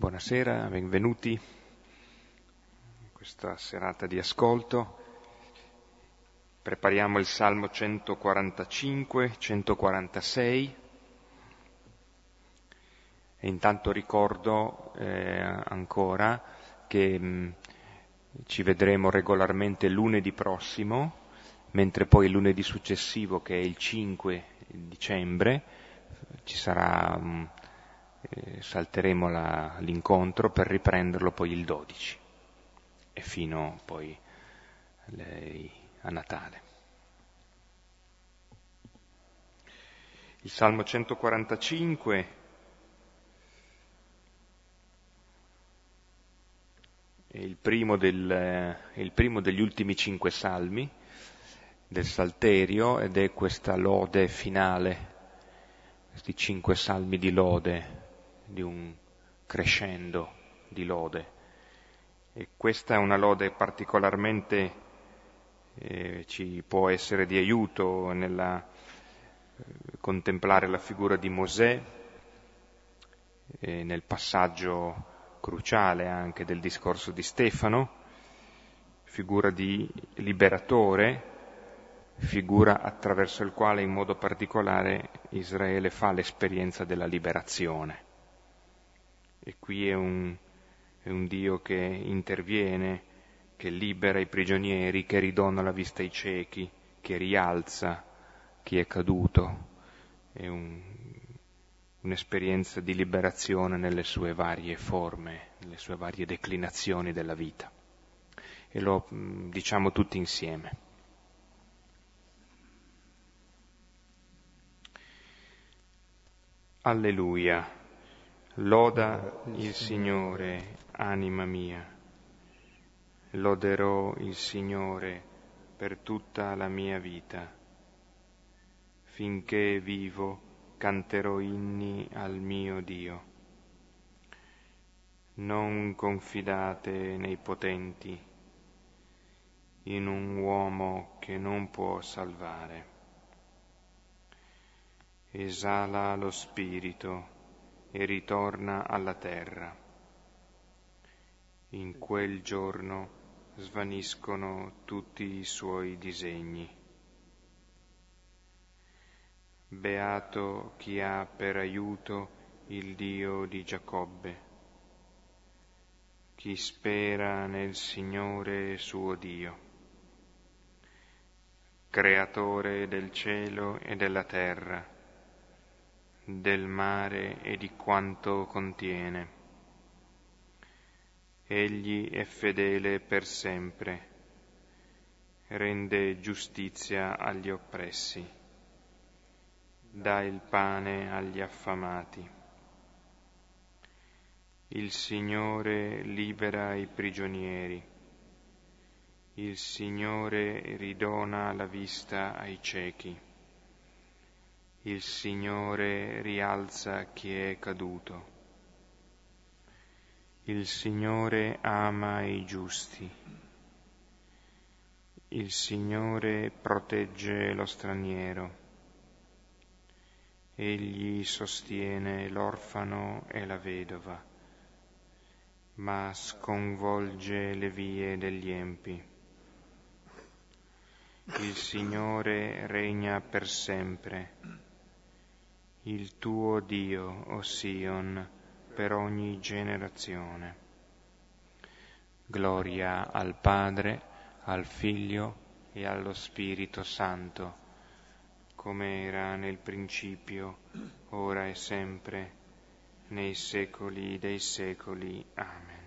Buonasera, benvenuti in questa serata di ascolto. Prepariamo il Salmo 145, 146 e intanto ricordo eh, ancora che mh, mm, ci vedremo regolarmente lunedì prossimo, mentre poi lunedì successivo, che è il 5 dicembre, ci sarà mh, mm, eh, salteremo la, l'incontro per riprenderlo poi il 12 e fino poi le, a Natale. Il Salmo 145 è il primo, del, è il primo degli ultimi cinque salmi del Salterio ed è questa lode finale, questi cinque salmi di lode di un crescendo di lode. E questa è una lode particolarmente eh, ci può essere di aiuto nella eh, contemplare la figura di Mosè eh, nel passaggio cruciale anche del discorso di Stefano, figura di liberatore, figura attraverso il quale in modo particolare Israele fa l'esperienza della liberazione. E qui è un, è un Dio che interviene, che libera i prigionieri, che ridona la vista ai ciechi, che rialza chi è caduto. È un, un'esperienza di liberazione nelle sue varie forme, nelle sue varie declinazioni della vita. E lo diciamo tutti insieme. Alleluia. Loda il Signore, anima mia. Loderò il Signore per tutta la mia vita. Finché vivo canterò inni al mio Dio. Non confidate nei potenti, in un uomo che non può salvare. Esala lo spirito e ritorna alla terra. In quel giorno svaniscono tutti i suoi disegni. Beato chi ha per aiuto il Dio di Giacobbe, chi spera nel Signore suo Dio, creatore del cielo e della terra del mare e di quanto contiene. Egli è fedele per sempre, rende giustizia agli oppressi, dà il pane agli affamati. Il Signore libera i prigionieri, il Signore ridona la vista ai ciechi il Signore rialza chi è caduto. Il Signore ama i giusti. Il Signore protegge lo straniero. Egli sostiene l'orfano e la vedova, ma sconvolge le vie degli empi. Il Signore regna per sempre il tuo Dio, o Sion, per ogni generazione. Gloria al Padre, al Figlio e allo Spirito Santo, come era nel principio, ora e sempre, nei secoli dei secoli. Amen.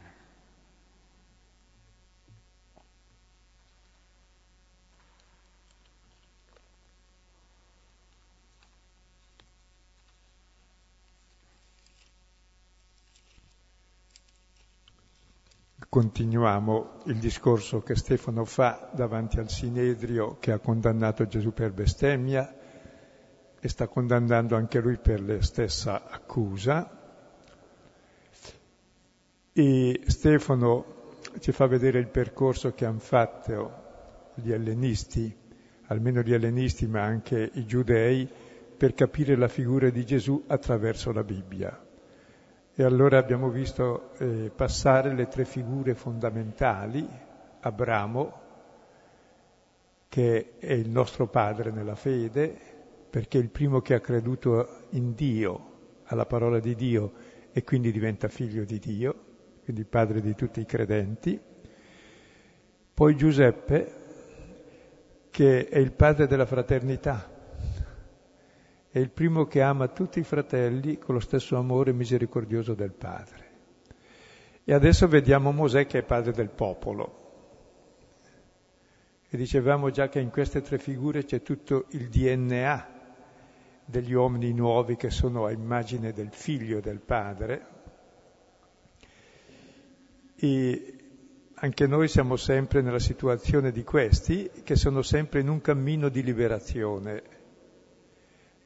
Continuiamo il discorso che Stefano fa davanti al Sinedrio che ha condannato Gesù per bestemmia e sta condannando anche lui per la stessa accusa. E Stefano ci fa vedere il percorso che hanno fatto gli ellenisti, almeno gli ellenisti ma anche i giudei, per capire la figura di Gesù attraverso la Bibbia. E allora abbiamo visto eh, passare le tre figure fondamentali, Abramo, che è il nostro padre nella fede, perché è il primo che ha creduto in Dio, alla parola di Dio, e quindi diventa figlio di Dio, quindi padre di tutti i credenti. Poi Giuseppe, che è il padre della fraternità, è il primo che ama tutti i fratelli con lo stesso amore misericordioso del padre. E adesso vediamo Mosè che è padre del popolo. E dicevamo già che in queste tre figure c'è tutto il DNA degli uomini nuovi che sono a immagine del figlio del padre. E anche noi siamo sempre nella situazione di questi che sono sempre in un cammino di liberazione.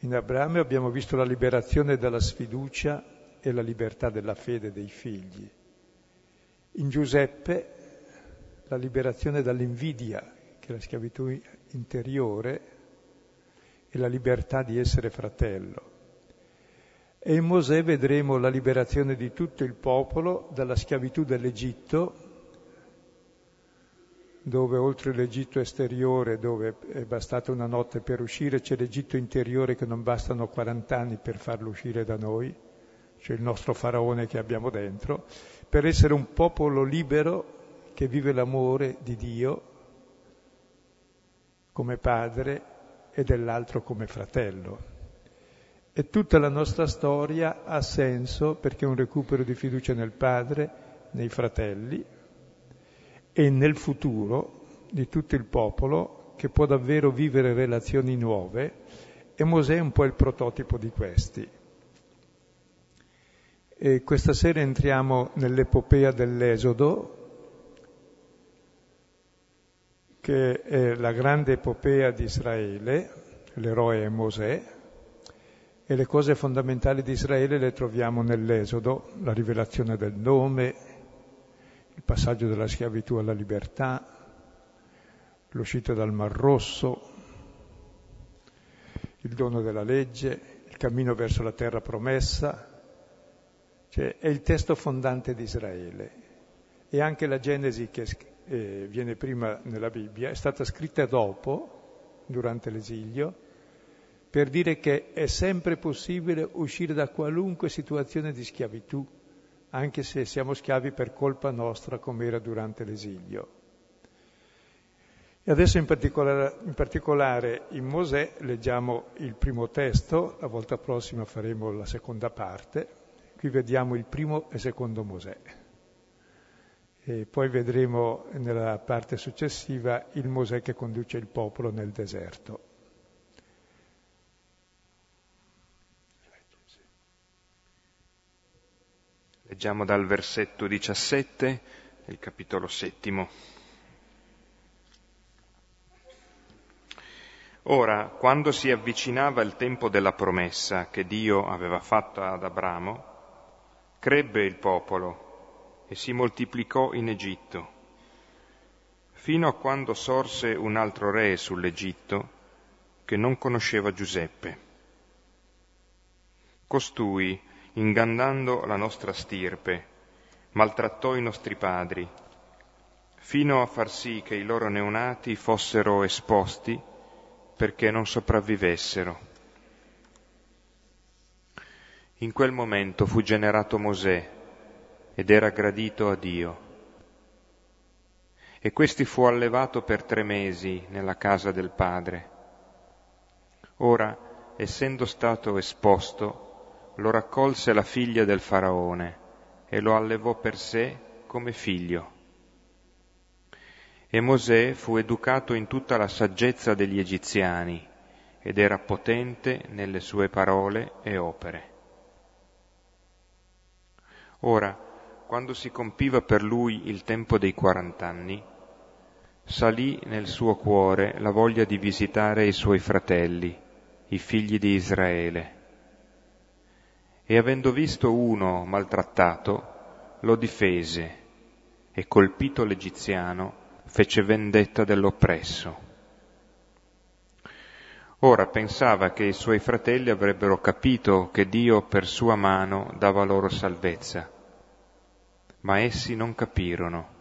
In Abramo abbiamo visto la liberazione dalla sfiducia e la libertà della fede dei figli. In Giuseppe la liberazione dall'invidia, che è la schiavitù interiore, e la libertà di essere fratello. E in Mosè vedremo la liberazione di tutto il popolo dalla schiavitù dell'Egitto dove oltre l'Egitto esteriore, dove è bastata una notte per uscire, c'è l'Egitto interiore che non bastano 40 anni per farlo uscire da noi, cioè il nostro faraone che abbiamo dentro, per essere un popolo libero che vive l'amore di Dio come padre e dell'altro come fratello. E tutta la nostra storia ha senso perché è un recupero di fiducia nel padre, nei fratelli, e nel futuro di tutto il popolo che può davvero vivere relazioni nuove e Mosè è un po' il prototipo di questi. E questa sera entriamo nell'epopea dell'Esodo, che è la grande epopea di Israele, l'eroe è Mosè, e le cose fondamentali di Israele le troviamo nell'Esodo, la rivelazione del nome, passaggio dalla schiavitù alla libertà, l'uscita dal Mar Rosso, il dono della legge, il cammino verso la terra promessa, cioè è il testo fondante di Israele. E anche la Genesi che eh, viene prima nella Bibbia è stata scritta dopo, durante l'esilio, per dire che è sempre possibile uscire da qualunque situazione di schiavitù anche se siamo schiavi per colpa nostra come era durante l'esilio. E adesso in particolare, in particolare, in Mosè leggiamo il primo testo, la volta prossima faremo la seconda parte, qui vediamo il primo e secondo Mosè. E poi vedremo nella parte successiva il Mosè che conduce il popolo nel deserto. Leggiamo dal versetto 17 del capitolo settimo. Ora, quando si avvicinava il tempo della promessa che Dio aveva fatto ad Abramo, crebbe il popolo e si moltiplicò in Egitto, fino a quando sorse un altro re sull'Egitto che non conosceva Giuseppe. Costui, ingannando la nostra stirpe, maltrattò i nostri padri, fino a far sì che i loro neonati fossero esposti perché non sopravvivessero. In quel momento fu generato Mosè ed era gradito a Dio. E questi fu allevato per tre mesi nella casa del padre. Ora, essendo stato esposto, lo raccolse la figlia del faraone e lo allevò per sé come figlio. E Mosè fu educato in tutta la saggezza degli egiziani ed era potente nelle sue parole e opere. Ora, quando si compiva per lui il tempo dei quarant'anni, salì nel suo cuore la voglia di visitare i suoi fratelli, i figli di Israele e avendo visto uno maltrattato, lo difese e colpito l'egiziano fece vendetta dell'oppresso. Ora pensava che i suoi fratelli avrebbero capito che Dio per sua mano dava loro salvezza, ma essi non capirono.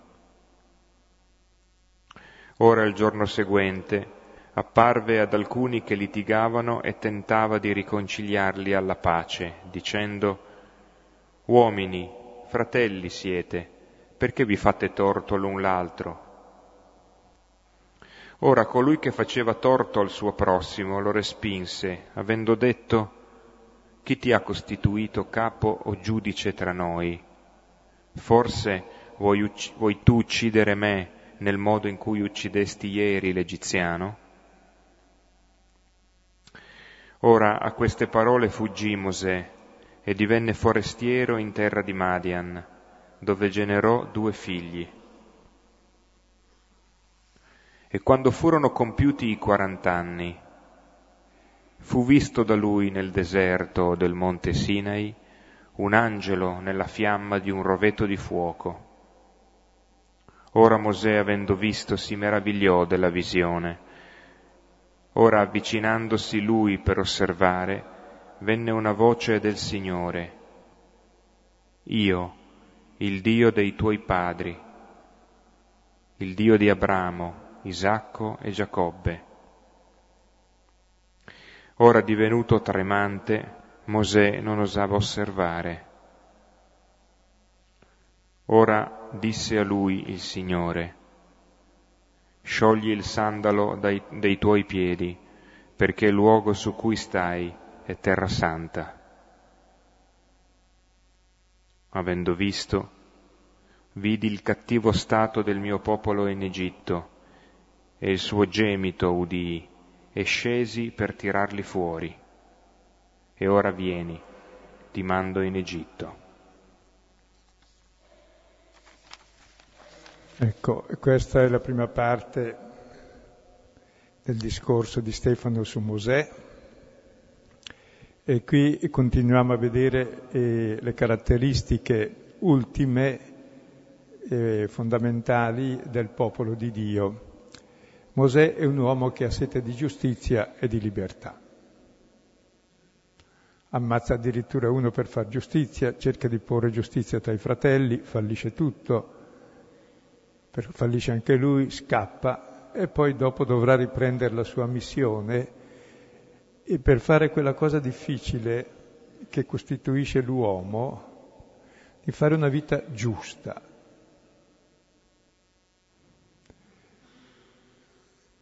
Ora il giorno seguente apparve ad alcuni che litigavano e tentava di riconciliarli alla pace, dicendo, Uomini, fratelli siete, perché vi fate torto l'un l'altro? Ora colui che faceva torto al suo prossimo lo respinse, avendo detto, Chi ti ha costituito capo o giudice tra noi? Forse vuoi, ucc- vuoi tu uccidere me nel modo in cui uccidesti ieri l'Egiziano? Ora a queste parole fuggì Mosè e divenne forestiero in terra di Madian, dove generò due figli. E quando furono compiuti i quarant'anni, fu visto da lui nel deserto del monte Sinai un angelo nella fiamma di un rovetto di fuoco. Ora Mosè, avendo visto, si meravigliò della visione. Ora, avvicinandosi lui per osservare, venne una voce del Signore. Io, il Dio dei tuoi padri, il Dio di Abramo, Isacco e Giacobbe. Ora divenuto tremante, Mosè non osava osservare. Ora disse a lui il Signore, sciogli il sandalo dai, dei tuoi piedi, perché il luogo su cui stai è terra santa. Avendo visto, vidi il cattivo stato del mio popolo in Egitto, e il suo gemito udii e scesi per tirarli fuori. E ora vieni, ti mando in Egitto. Ecco, questa è la prima parte del discorso di Stefano su Mosè e qui continuiamo a vedere eh, le caratteristiche ultime e fondamentali del popolo di Dio. Mosè è un uomo che ha sete di giustizia e di libertà. Ammazza addirittura uno per far giustizia, cerca di porre giustizia tra i fratelli, fallisce tutto, fallisce anche lui, scappa e poi dopo dovrà riprendere la sua missione. E per fare quella cosa difficile che costituisce l'uomo, di fare una vita giusta,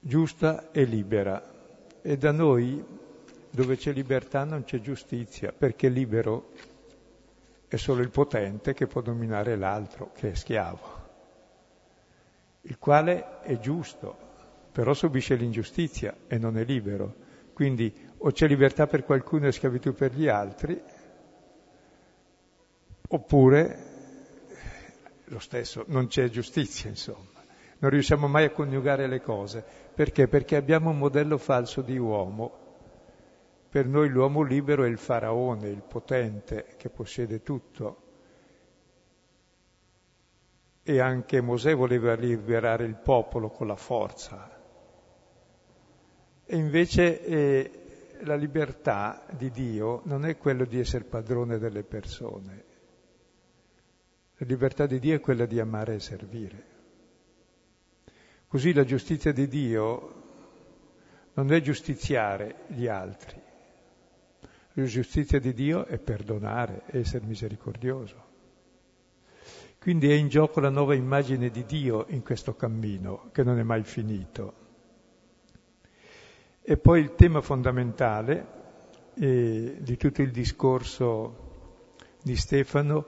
giusta e libera. E da noi, dove c'è libertà, non c'è giustizia, perché libero è solo il potente che può dominare l'altro, che è schiavo, il quale è giusto, però subisce l'ingiustizia e non è libero. Quindi o c'è libertà per qualcuno e schiavitù per gli altri, oppure lo stesso, non c'è giustizia, insomma. Non riusciamo mai a coniugare le cose. Perché? Perché abbiamo un modello falso di uomo. Per noi l'uomo libero è il faraone, il potente che possiede tutto. E anche Mosè voleva liberare il popolo con la forza. E invece eh, la libertà di Dio non è quello di essere padrone delle persone. La libertà di Dio è quella di amare e servire. Così la giustizia di Dio non è giustiziare gli altri. La giustizia di Dio è perdonare, essere misericordioso. Quindi è in gioco la nuova immagine di Dio in questo cammino, che non è mai finito. E poi il tema fondamentale eh, di tutto il discorso di Stefano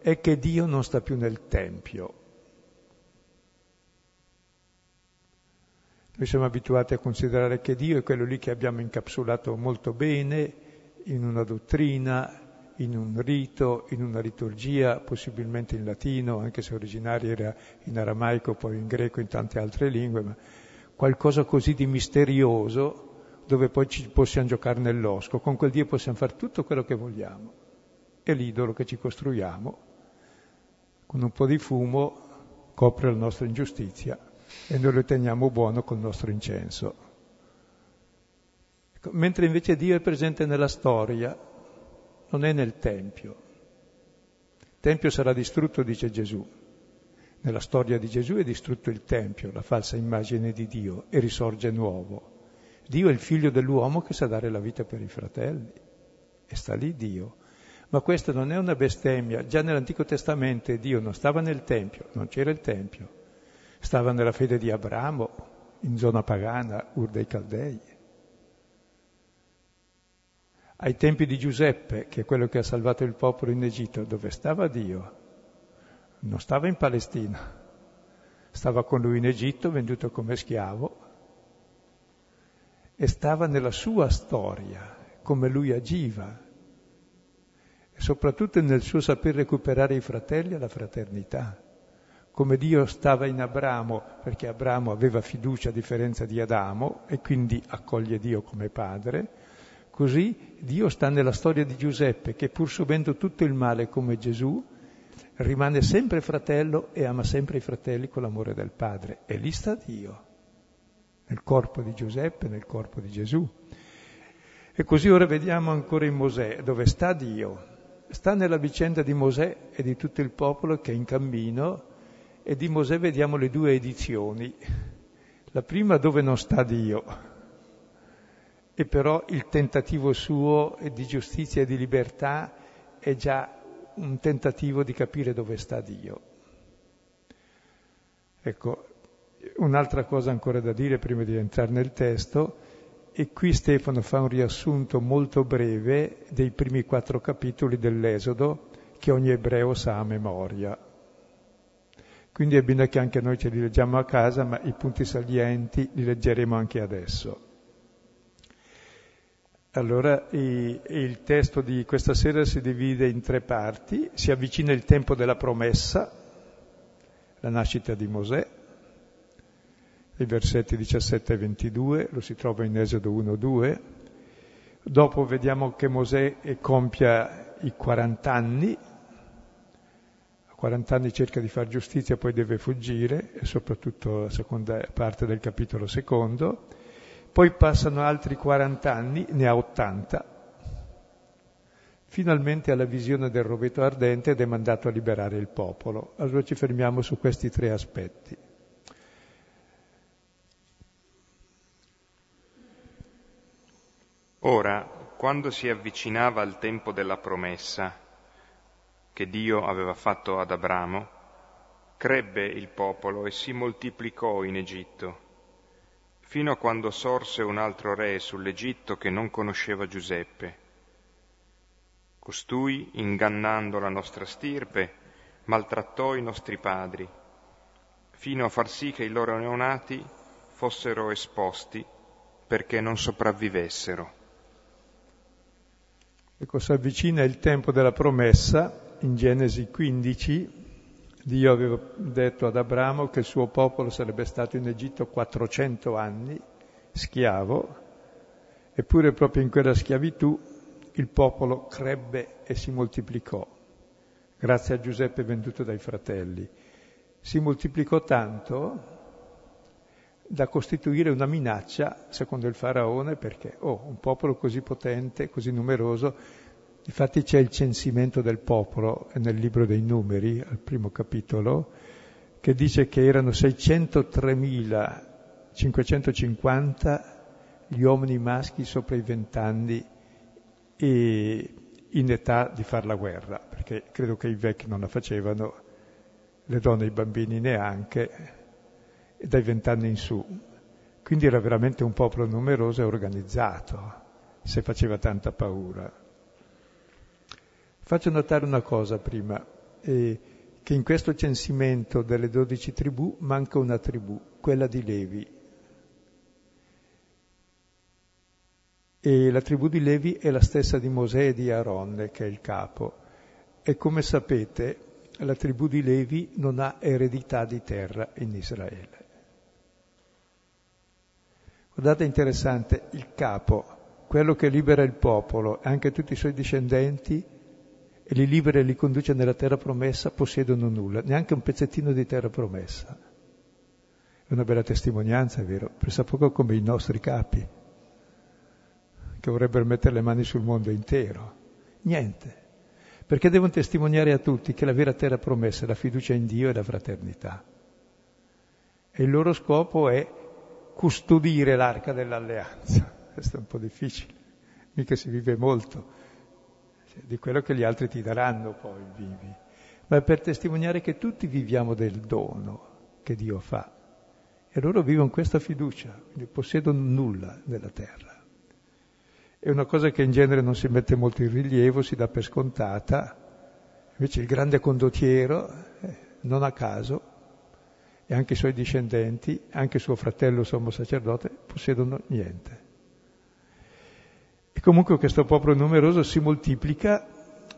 è che Dio non sta più nel Tempio, Noi siamo abituati a considerare che Dio è quello lì che abbiamo incapsulato molto bene in una dottrina, in un rito, in una liturgia, possibilmente in latino, anche se originario era in aramaico, poi in greco, in tante altre lingue, ma qualcosa così di misterioso dove poi ci possiamo giocare nell'osco. Con quel Dio possiamo fare tutto quello che vogliamo. E l'idolo che ci costruiamo, con un po' di fumo, copre la nostra ingiustizia e noi lo teniamo buono col nostro incenso. Mentre invece Dio è presente nella storia, non è nel Tempio. Il Tempio sarà distrutto, dice Gesù. Nella storia di Gesù è distrutto il Tempio, la falsa immagine di Dio, e risorge nuovo. Dio è il figlio dell'uomo che sa dare la vita per i fratelli. E sta lì Dio. Ma questa non è una bestemmia. Già nell'Antico Testamento Dio non stava nel Tempio, non c'era il Tempio. Stava nella fede di Abramo, in zona pagana, Ur dei Caldei. Ai tempi di Giuseppe, che è quello che ha salvato il popolo in Egitto, dove stava Dio? Non stava in Palestina, stava con lui in Egitto, venduto come schiavo, e stava nella sua storia, come lui agiva, e soprattutto nel suo saper recuperare i fratelli e la fraternità come Dio stava in Abramo, perché Abramo aveva fiducia a differenza di Adamo e quindi accoglie Dio come padre, così Dio sta nella storia di Giuseppe, che pur subendo tutto il male come Gesù, rimane sempre fratello e ama sempre i fratelli con l'amore del padre. E lì sta Dio, nel corpo di Giuseppe, nel corpo di Gesù. E così ora vediamo ancora in Mosè, dove sta Dio. Sta nella vicenda di Mosè e di tutto il popolo che è in cammino e di Mosè vediamo le due edizioni. La prima dove non sta Dio, e però il tentativo suo di giustizia e di libertà è già un tentativo di capire dove sta Dio. Ecco, un'altra cosa ancora da dire prima di entrare nel testo, e qui Stefano fa un riassunto molto breve dei primi quattro capitoli dell'Esodo che ogni ebreo sa a memoria. Quindi è bene che anche noi ce li leggiamo a casa, ma i punti salienti li leggeremo anche adesso. Allora il testo di questa sera si divide in tre parti, si avvicina il tempo della promessa, la nascita di Mosè, i versetti 17 e 22, lo si trova in Esodo 1-2, dopo vediamo che Mosè compia i 40 anni, 40 anni cerca di fare giustizia, poi deve fuggire, soprattutto la seconda parte del capitolo secondo. Poi passano altri 40 anni, ne ha 80. Finalmente ha la visione del rovetto ardente ed è mandato a liberare il popolo. Allora ci fermiamo su questi tre aspetti. Ora, quando si avvicinava al tempo della promessa, che Dio aveva fatto ad Abramo, crebbe il popolo e si moltiplicò in Egitto, fino a quando sorse un altro re sull'Egitto che non conosceva Giuseppe. Costui, ingannando la nostra stirpe, maltrattò i nostri padri, fino a far sì che i loro neonati fossero esposti perché non sopravvivessero. Ecco, si avvicina il tempo della promessa in Genesi 15 Dio aveva detto ad Abramo che il suo popolo sarebbe stato in Egitto 400 anni, schiavo, eppure proprio in quella schiavitù il popolo crebbe e si moltiplicò, grazie a Giuseppe venduto dai fratelli. Si moltiplicò tanto da costituire una minaccia, secondo il faraone, perché oh, un popolo così potente, così numeroso, Infatti c'è il censimento del popolo nel libro dei numeri, al primo capitolo, che dice che erano 603.550 gli uomini maschi sopra i vent'anni e in età di fare la guerra, perché credo che i vecchi non la facevano, le donne e i bambini neanche, dai vent'anni in su. Quindi era veramente un popolo numeroso e organizzato, se faceva tanta paura. Faccio notare una cosa prima, eh, che in questo censimento delle dodici tribù manca una tribù, quella di Levi. E la tribù di Levi è la stessa di Mosè e di Aaronne, che è il capo. E come sapete, la tribù di Levi non ha eredità di terra in Israele. Guardate interessante, il capo, quello che libera il popolo, e anche tutti i suoi discendenti, e li libera e li conduce nella terra promessa, possiedono nulla, neanche un pezzettino di terra promessa. È una bella testimonianza, è vero, pressa poco come i nostri capi. che vorrebbero mettere le mani sul mondo intero. Niente. Perché devono testimoniare a tutti che la vera terra promessa è la fiducia in Dio e la fraternità. E il loro scopo è custodire l'arca dell'alleanza. Questo è un po' difficile, mica si vive molto di quello che gli altri ti daranno poi vivi, ma per testimoniare che tutti viviamo del dono che Dio fa. E loro vivono questa fiducia, quindi possiedono nulla della terra. È una cosa che in genere non si mette molto in rilievo, si dà per scontata. Invece il grande condottiero, eh, non a caso, e anche i suoi discendenti, anche suo fratello sommo sacerdote, possiedono niente. E comunque questo popolo numeroso si moltiplica,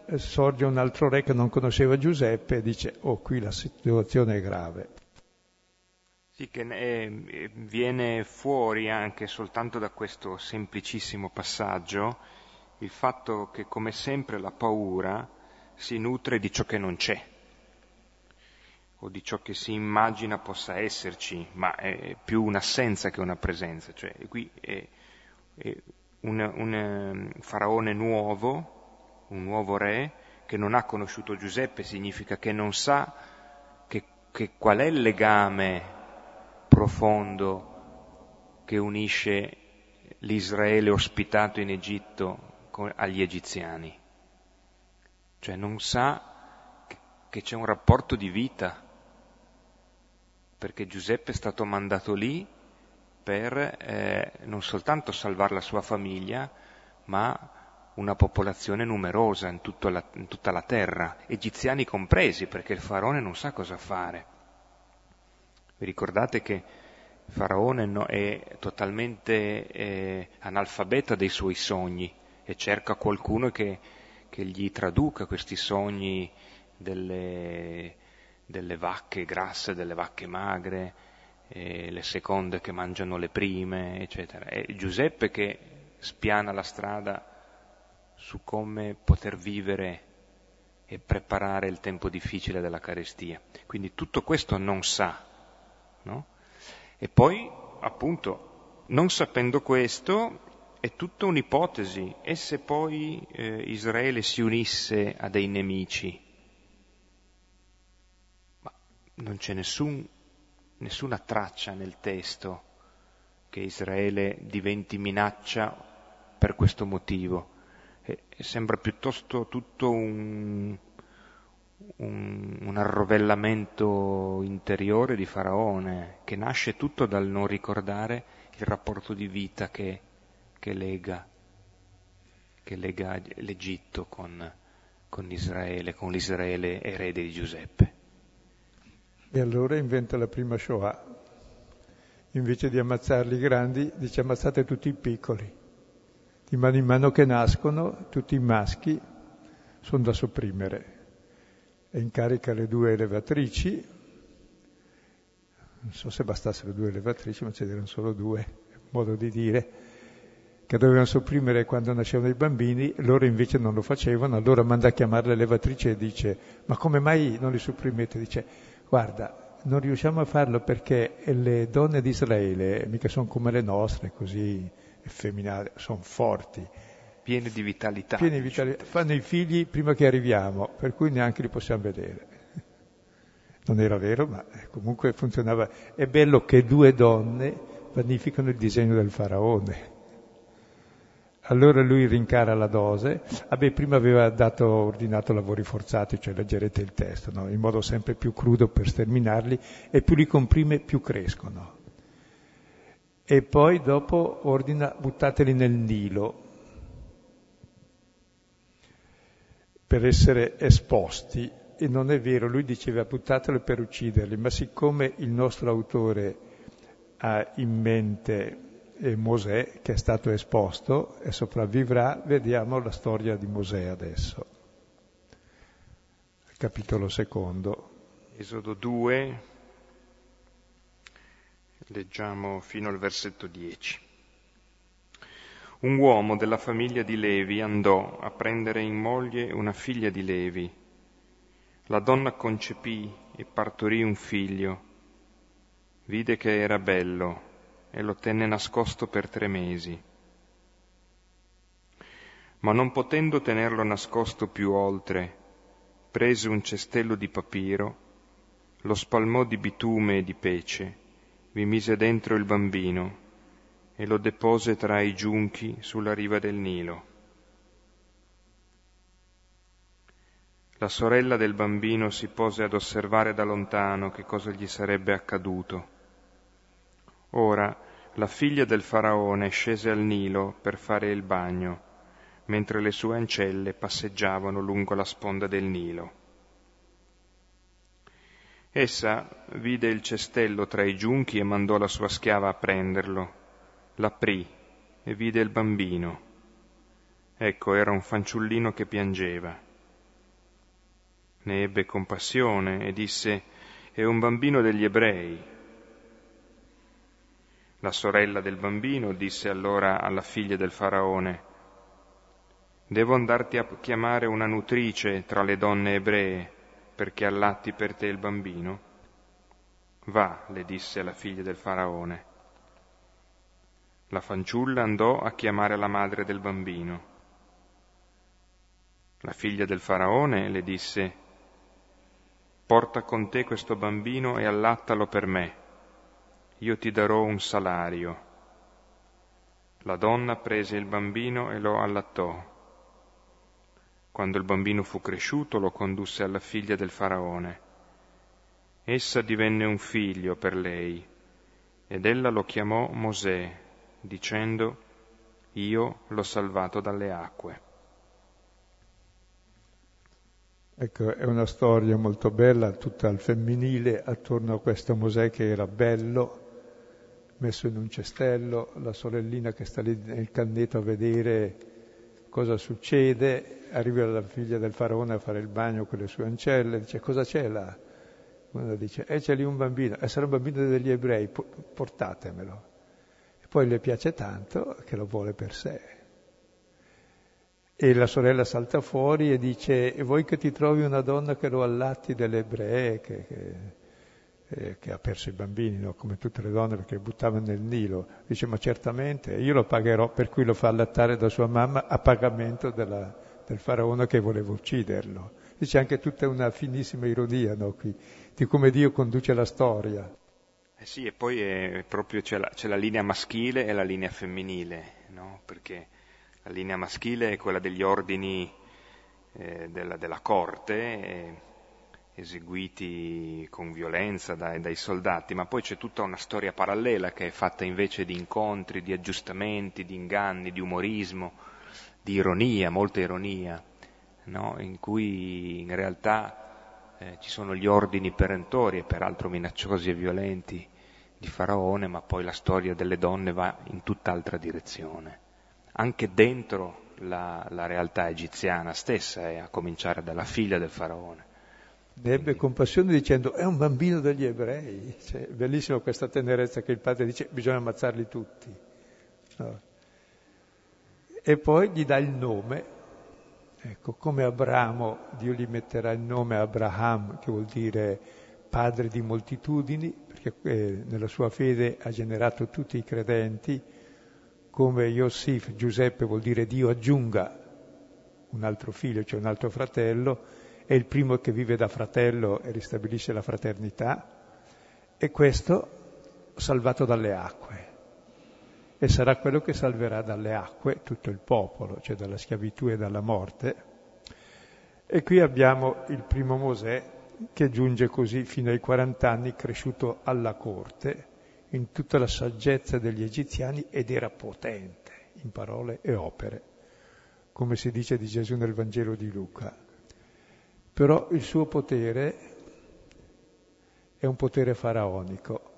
eh, sorge un altro re che non conosceva Giuseppe e dice, oh qui la situazione è grave. Sì, che eh, viene fuori anche soltanto da questo semplicissimo passaggio il fatto che come sempre la paura si nutre di ciò che non c'è o di ciò che si immagina possa esserci, ma è più un'assenza che una presenza. Cioè, qui è, è un, un ehm, faraone nuovo, un nuovo re, che non ha conosciuto Giuseppe, significa che non sa che, che qual è il legame profondo che unisce l'Israele ospitato in Egitto con, agli egiziani. Cioè non sa che, che c'è un rapporto di vita, perché Giuseppe è stato mandato lì per eh, non soltanto salvare la sua famiglia, ma una popolazione numerosa in, la, in, tutta la terra, egiziani compresi, perché il faraone non sa cosa fare. Vi ricordate che il faraone no, è totalmente eh, analfabeta dei suoi sogni e cerca qualcuno che, che gli traduca questi sogni delle, delle vacche grasse, delle vacche magre, le seconde che mangiano le prime, eccetera. È Giuseppe che spiana la strada su come poter vivere e preparare il tempo difficile della carestia. Quindi tutto questo non sa, no? E poi, appunto, non sapendo questo, è tutta un'ipotesi. E se poi eh, Israele si unisse a dei nemici? Ma non c'è nessun nessuna traccia nel testo che Israele diventi minaccia per questo motivo. E, sembra piuttosto tutto un, un, un, arrovellamento interiore di Faraone, che nasce tutto dal non ricordare il rapporto di vita che, che, lega, che lega, l'Egitto con, con Israele, con l'Israele erede di Giuseppe. E allora inventa la prima Shoah. Invece di ammazzarli grandi, dice ammazzate tutti i piccoli. Di mano in mano che nascono, tutti i maschi sono da sopprimere. E incarica le due elevatrici, non so se bastassero due elevatrici, ma ce n'erano solo due, modo di dire, che dovevano sopprimere quando nascevano i bambini, loro invece non lo facevano, allora manda a chiamare l'elevatrice e dice, ma come mai non li sopprimete? Dice, Guarda, non riusciamo a farlo perché le donne di Israele mica sono come le nostre, così effeminate, sono forti. Piene di vitalità. Piene di vitalità. Fanno i figli prima che arriviamo, per cui neanche li possiamo vedere. Non era vero, ma comunque funzionava. È bello che due donne vanificano il disegno del faraone. Allora lui rincara la dose. Vabbè, prima aveva dato, ordinato lavori forzati, cioè leggerete il testo, no? in modo sempre più crudo per sterminarli, e più li comprime più crescono. E poi dopo ordina buttateli nel Nilo per essere esposti. E non è vero, lui diceva buttateli per ucciderli, ma siccome il nostro autore ha in mente Mosè che è stato esposto e sopravvivrà, vediamo la storia di Mosè adesso. Capitolo secondo. Esodo 2, leggiamo fino al versetto 10. Un uomo della famiglia di Levi andò a prendere in moglie una figlia di Levi. La donna concepì e partorì un figlio. Vide che era bello e lo tenne nascosto per tre mesi. Ma non potendo tenerlo nascosto più oltre, prese un cestello di papiro, lo spalmò di bitume e di pece, vi mise dentro il bambino e lo depose tra i giunchi sulla riva del Nilo. La sorella del bambino si pose ad osservare da lontano che cosa gli sarebbe accaduto. Ora la figlia del faraone scese al Nilo per fare il bagno, mentre le sue ancelle passeggiavano lungo la sponda del Nilo. Essa vide il cestello tra i giunchi e mandò la sua schiava a prenderlo. L'aprì e vide il bambino. Ecco, era un fanciullino che piangeva ne ebbe compassione e disse, è un bambino degli ebrei. La sorella del bambino disse allora alla figlia del faraone, devo andarti a chiamare una nutrice tra le donne ebree perché allatti per te il bambino? Va, le disse la figlia del faraone. La fanciulla andò a chiamare la madre del bambino. La figlia del faraone le disse, porta con te questo bambino e allattalo per me, io ti darò un salario. La donna prese il bambino e lo allattò. Quando il bambino fu cresciuto lo condusse alla figlia del faraone. Essa divenne un figlio per lei ed ella lo chiamò Mosè, dicendo, io l'ho salvato dalle acque. Ecco, è una storia molto bella, tutta al femminile, attorno a questo Mosè che era bello, messo in un cestello, la sorellina che sta lì nel canneto a vedere cosa succede, arriva la figlia del faraone a fare il bagno con le sue ancelle, dice cosa c'è là? Uno dice, eh c'è lì un bambino, e eh, sarà un bambino degli ebrei, portatemelo. E poi le piace tanto che lo vuole per sé. E la sorella salta fuori e dice, e vuoi che ti trovi una donna che lo allatti delle ebree, che, che, eh, che ha perso i bambini, no? come tutte le donne perché li buttavano nel Nilo. Dice, ma certamente, io lo pagherò, per cui lo fa allattare da sua mamma a pagamento della, del faraone che voleva ucciderlo. Dice anche tutta una finissima ironia no? Qui, di come Dio conduce la storia. Eh sì, e poi è proprio c'è la, c'è la linea maschile e la linea femminile, no? Perché la linea maschile è quella degli ordini eh, della, della, corte, eh, eseguiti con violenza dai, dai, soldati, ma poi c'è tutta una storia parallela che è fatta invece di incontri, di aggiustamenti, di inganni, di umorismo, di ironia, molta ironia, no? in cui in realtà eh, ci sono gli ordini perentori e peraltro minacciosi e violenti di Faraone, ma poi la storia delle donne va in tutt'altra direzione anche dentro la, la realtà egiziana stessa, e a cominciare dalla figlia del faraone. Ne ebbe compassione dicendo è un bambino degli ebrei. Cioè, bellissima questa tenerezza che il padre dice bisogna ammazzarli tutti. No. E poi gli dà il nome. Ecco, come Abramo, Dio gli metterà il nome Abraham, che vuol dire padre di moltitudini, perché eh, nella sua fede ha generato tutti i credenti come Yosif, Giuseppe vuol dire Dio aggiunga un altro figlio, cioè un altro fratello, è il primo che vive da fratello e ristabilisce la fraternità, e questo salvato dalle acque. E sarà quello che salverà dalle acque tutto il popolo, cioè dalla schiavitù e dalla morte. E qui abbiamo il primo Mosè che giunge così fino ai 40 anni, cresciuto alla corte, in tutta la saggezza degli egiziani ed era potente in parole e opere, come si dice di Gesù nel Vangelo di Luca. Però il suo potere è un potere faraonico.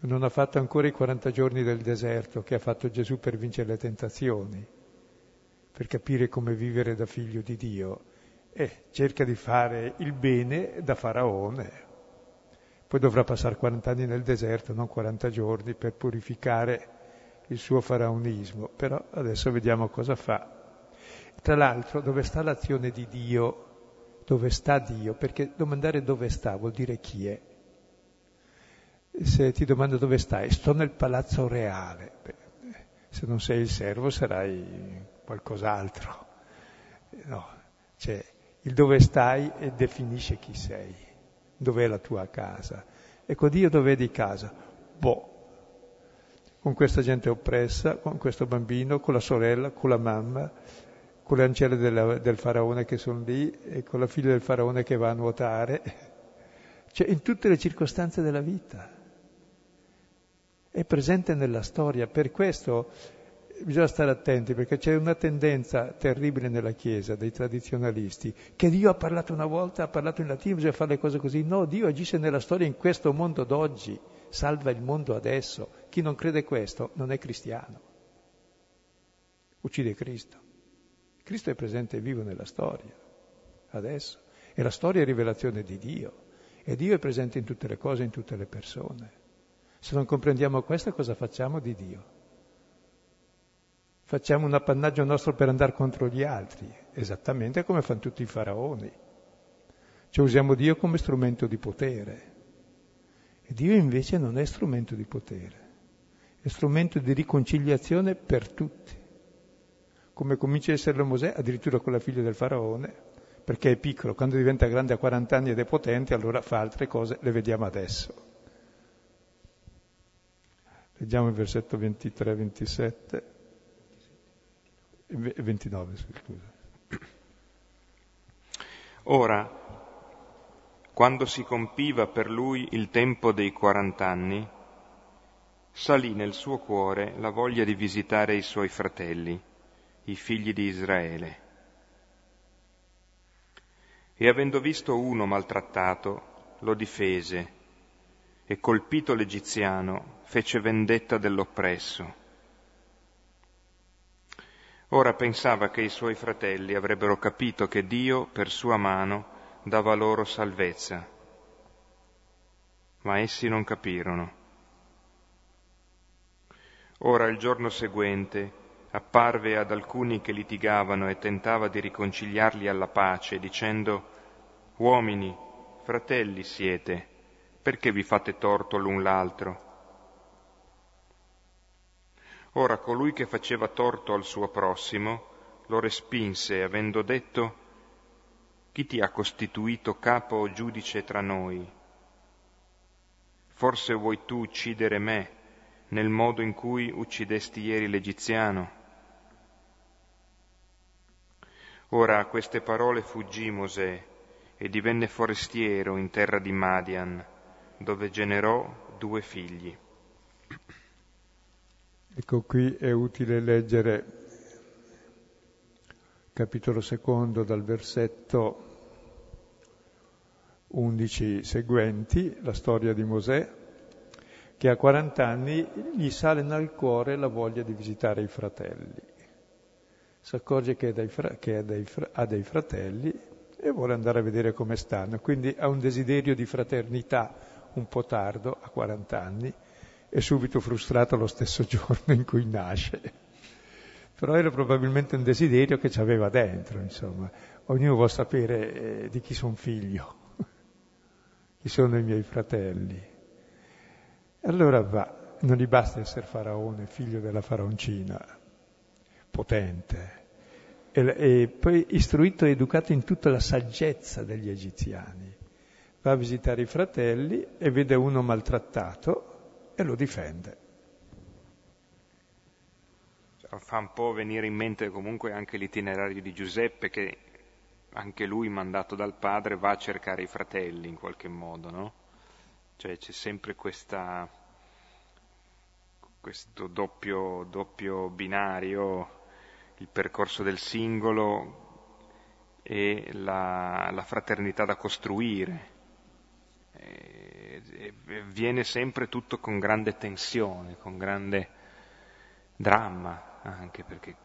Non ha fatto ancora i 40 giorni del deserto che ha fatto Gesù per vincere le tentazioni, per capire come vivere da figlio di Dio. E cerca di fare il bene da faraone, poi dovrà passare 40 anni nel deserto, non 40 giorni, per purificare il suo faraonismo. Però adesso vediamo cosa fa. Tra l'altro, dove sta l'azione di Dio? Dove sta Dio? Perché domandare dove sta vuol dire chi è. Se ti domando dove stai, sto nel palazzo reale. Se non sei il servo sarai qualcos'altro. No, cioè il dove stai e definisce chi sei, dov'è la tua casa. Ecco, Dio dov'è di casa? Boh, con questa gente oppressa, con questo bambino, con la sorella, con la mamma, con le ancelle della, del faraone che sono lì e con la figlia del faraone che va a nuotare, cioè in tutte le circostanze della vita. È presente nella storia, per questo bisogna stare attenti perché c'è una tendenza terribile nella Chiesa dei tradizionalisti che Dio ha parlato una volta, ha parlato in latino, bisogna fare le cose così. No, Dio agisce nella storia in questo mondo d'oggi, salva il mondo adesso. Chi non crede questo non è cristiano, uccide Cristo. Cristo è presente e vivo nella storia, adesso. E la storia è rivelazione di Dio. E Dio è presente in tutte le cose, in tutte le persone. Se non comprendiamo questo, cosa facciamo di Dio? facciamo un appannaggio nostro per andare contro gli altri, esattamente come fanno tutti i faraoni. Cioè usiamo Dio come strumento di potere. E Dio invece non è strumento di potere, è strumento di riconciliazione per tutti. Come comincia a essere Mosè, addirittura con la figlia del faraone, perché è piccolo, quando diventa grande a 40 anni ed è potente, allora fa altre cose, le vediamo adesso. Leggiamo il versetto 23-27. 29, scusa. Ora, quando si compiva per lui il tempo dei quarant'anni, salì nel suo cuore la voglia di visitare i suoi fratelli, i figli di Israele. E avendo visto uno maltrattato, lo difese e colpito l'egiziano, fece vendetta dell'oppresso Ora pensava che i suoi fratelli avrebbero capito che Dio, per sua mano, dava loro salvezza. Ma essi non capirono. Ora il giorno seguente apparve ad alcuni che litigavano e tentava di riconciliarli alla pace, dicendo, Uomini, fratelli siete, perché vi fate torto l'un l'altro? Ora colui che faceva torto al suo prossimo lo respinse, avendo detto, Chi ti ha costituito capo o giudice tra noi? Forse vuoi tu uccidere me nel modo in cui uccidesti ieri l'Egiziano? Ora a queste parole fuggì Mosè e divenne forestiero in terra di Madian, dove generò due figli. Ecco qui è utile leggere capitolo secondo dal versetto 11 seguenti, la storia di Mosè, che a 40 anni gli sale nel cuore la voglia di visitare i fratelli. Si accorge che, fra- che dei fra- ha dei fratelli e vuole andare a vedere come stanno, quindi ha un desiderio di fraternità un po' tardo, a 40 anni, è subito frustrato lo stesso giorno in cui nasce. Però era probabilmente un desiderio che ci aveva dentro, insomma. Ognuno vuole sapere eh, di chi sono figlio, chi sono i miei fratelli. E allora va, non gli basta essere faraone, figlio della faraoncina, potente, e, poi istruito e educato in tutta la saggezza degli egiziani. Va a visitare i fratelli e vede uno maltrattato e lo difende. Fa un po' venire in mente comunque anche l'itinerario di Giuseppe che anche lui, mandato dal padre, va a cercare i fratelli in qualche modo, no? Cioè c'è sempre questa, questo doppio, doppio binario, il percorso del singolo e la, la fraternità da costruire. E viene sempre tutto con grande tensione, con grande dramma, anche perché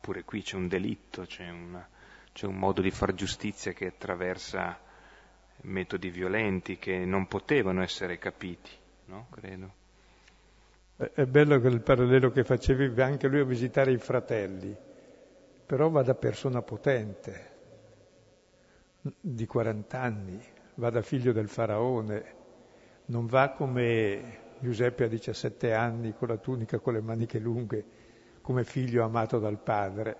pure qui c'è un delitto, c'è, una, c'è un modo di far giustizia che attraversa metodi violenti che non potevano essere capiti, no? Credo. È bello quel parallelo che facevi anche lui a visitare i fratelli, però va da persona potente, di 40 anni, va da figlio del faraone, non va come Giuseppe a 17 anni con la tunica con le maniche lunghe, come figlio amato dal padre,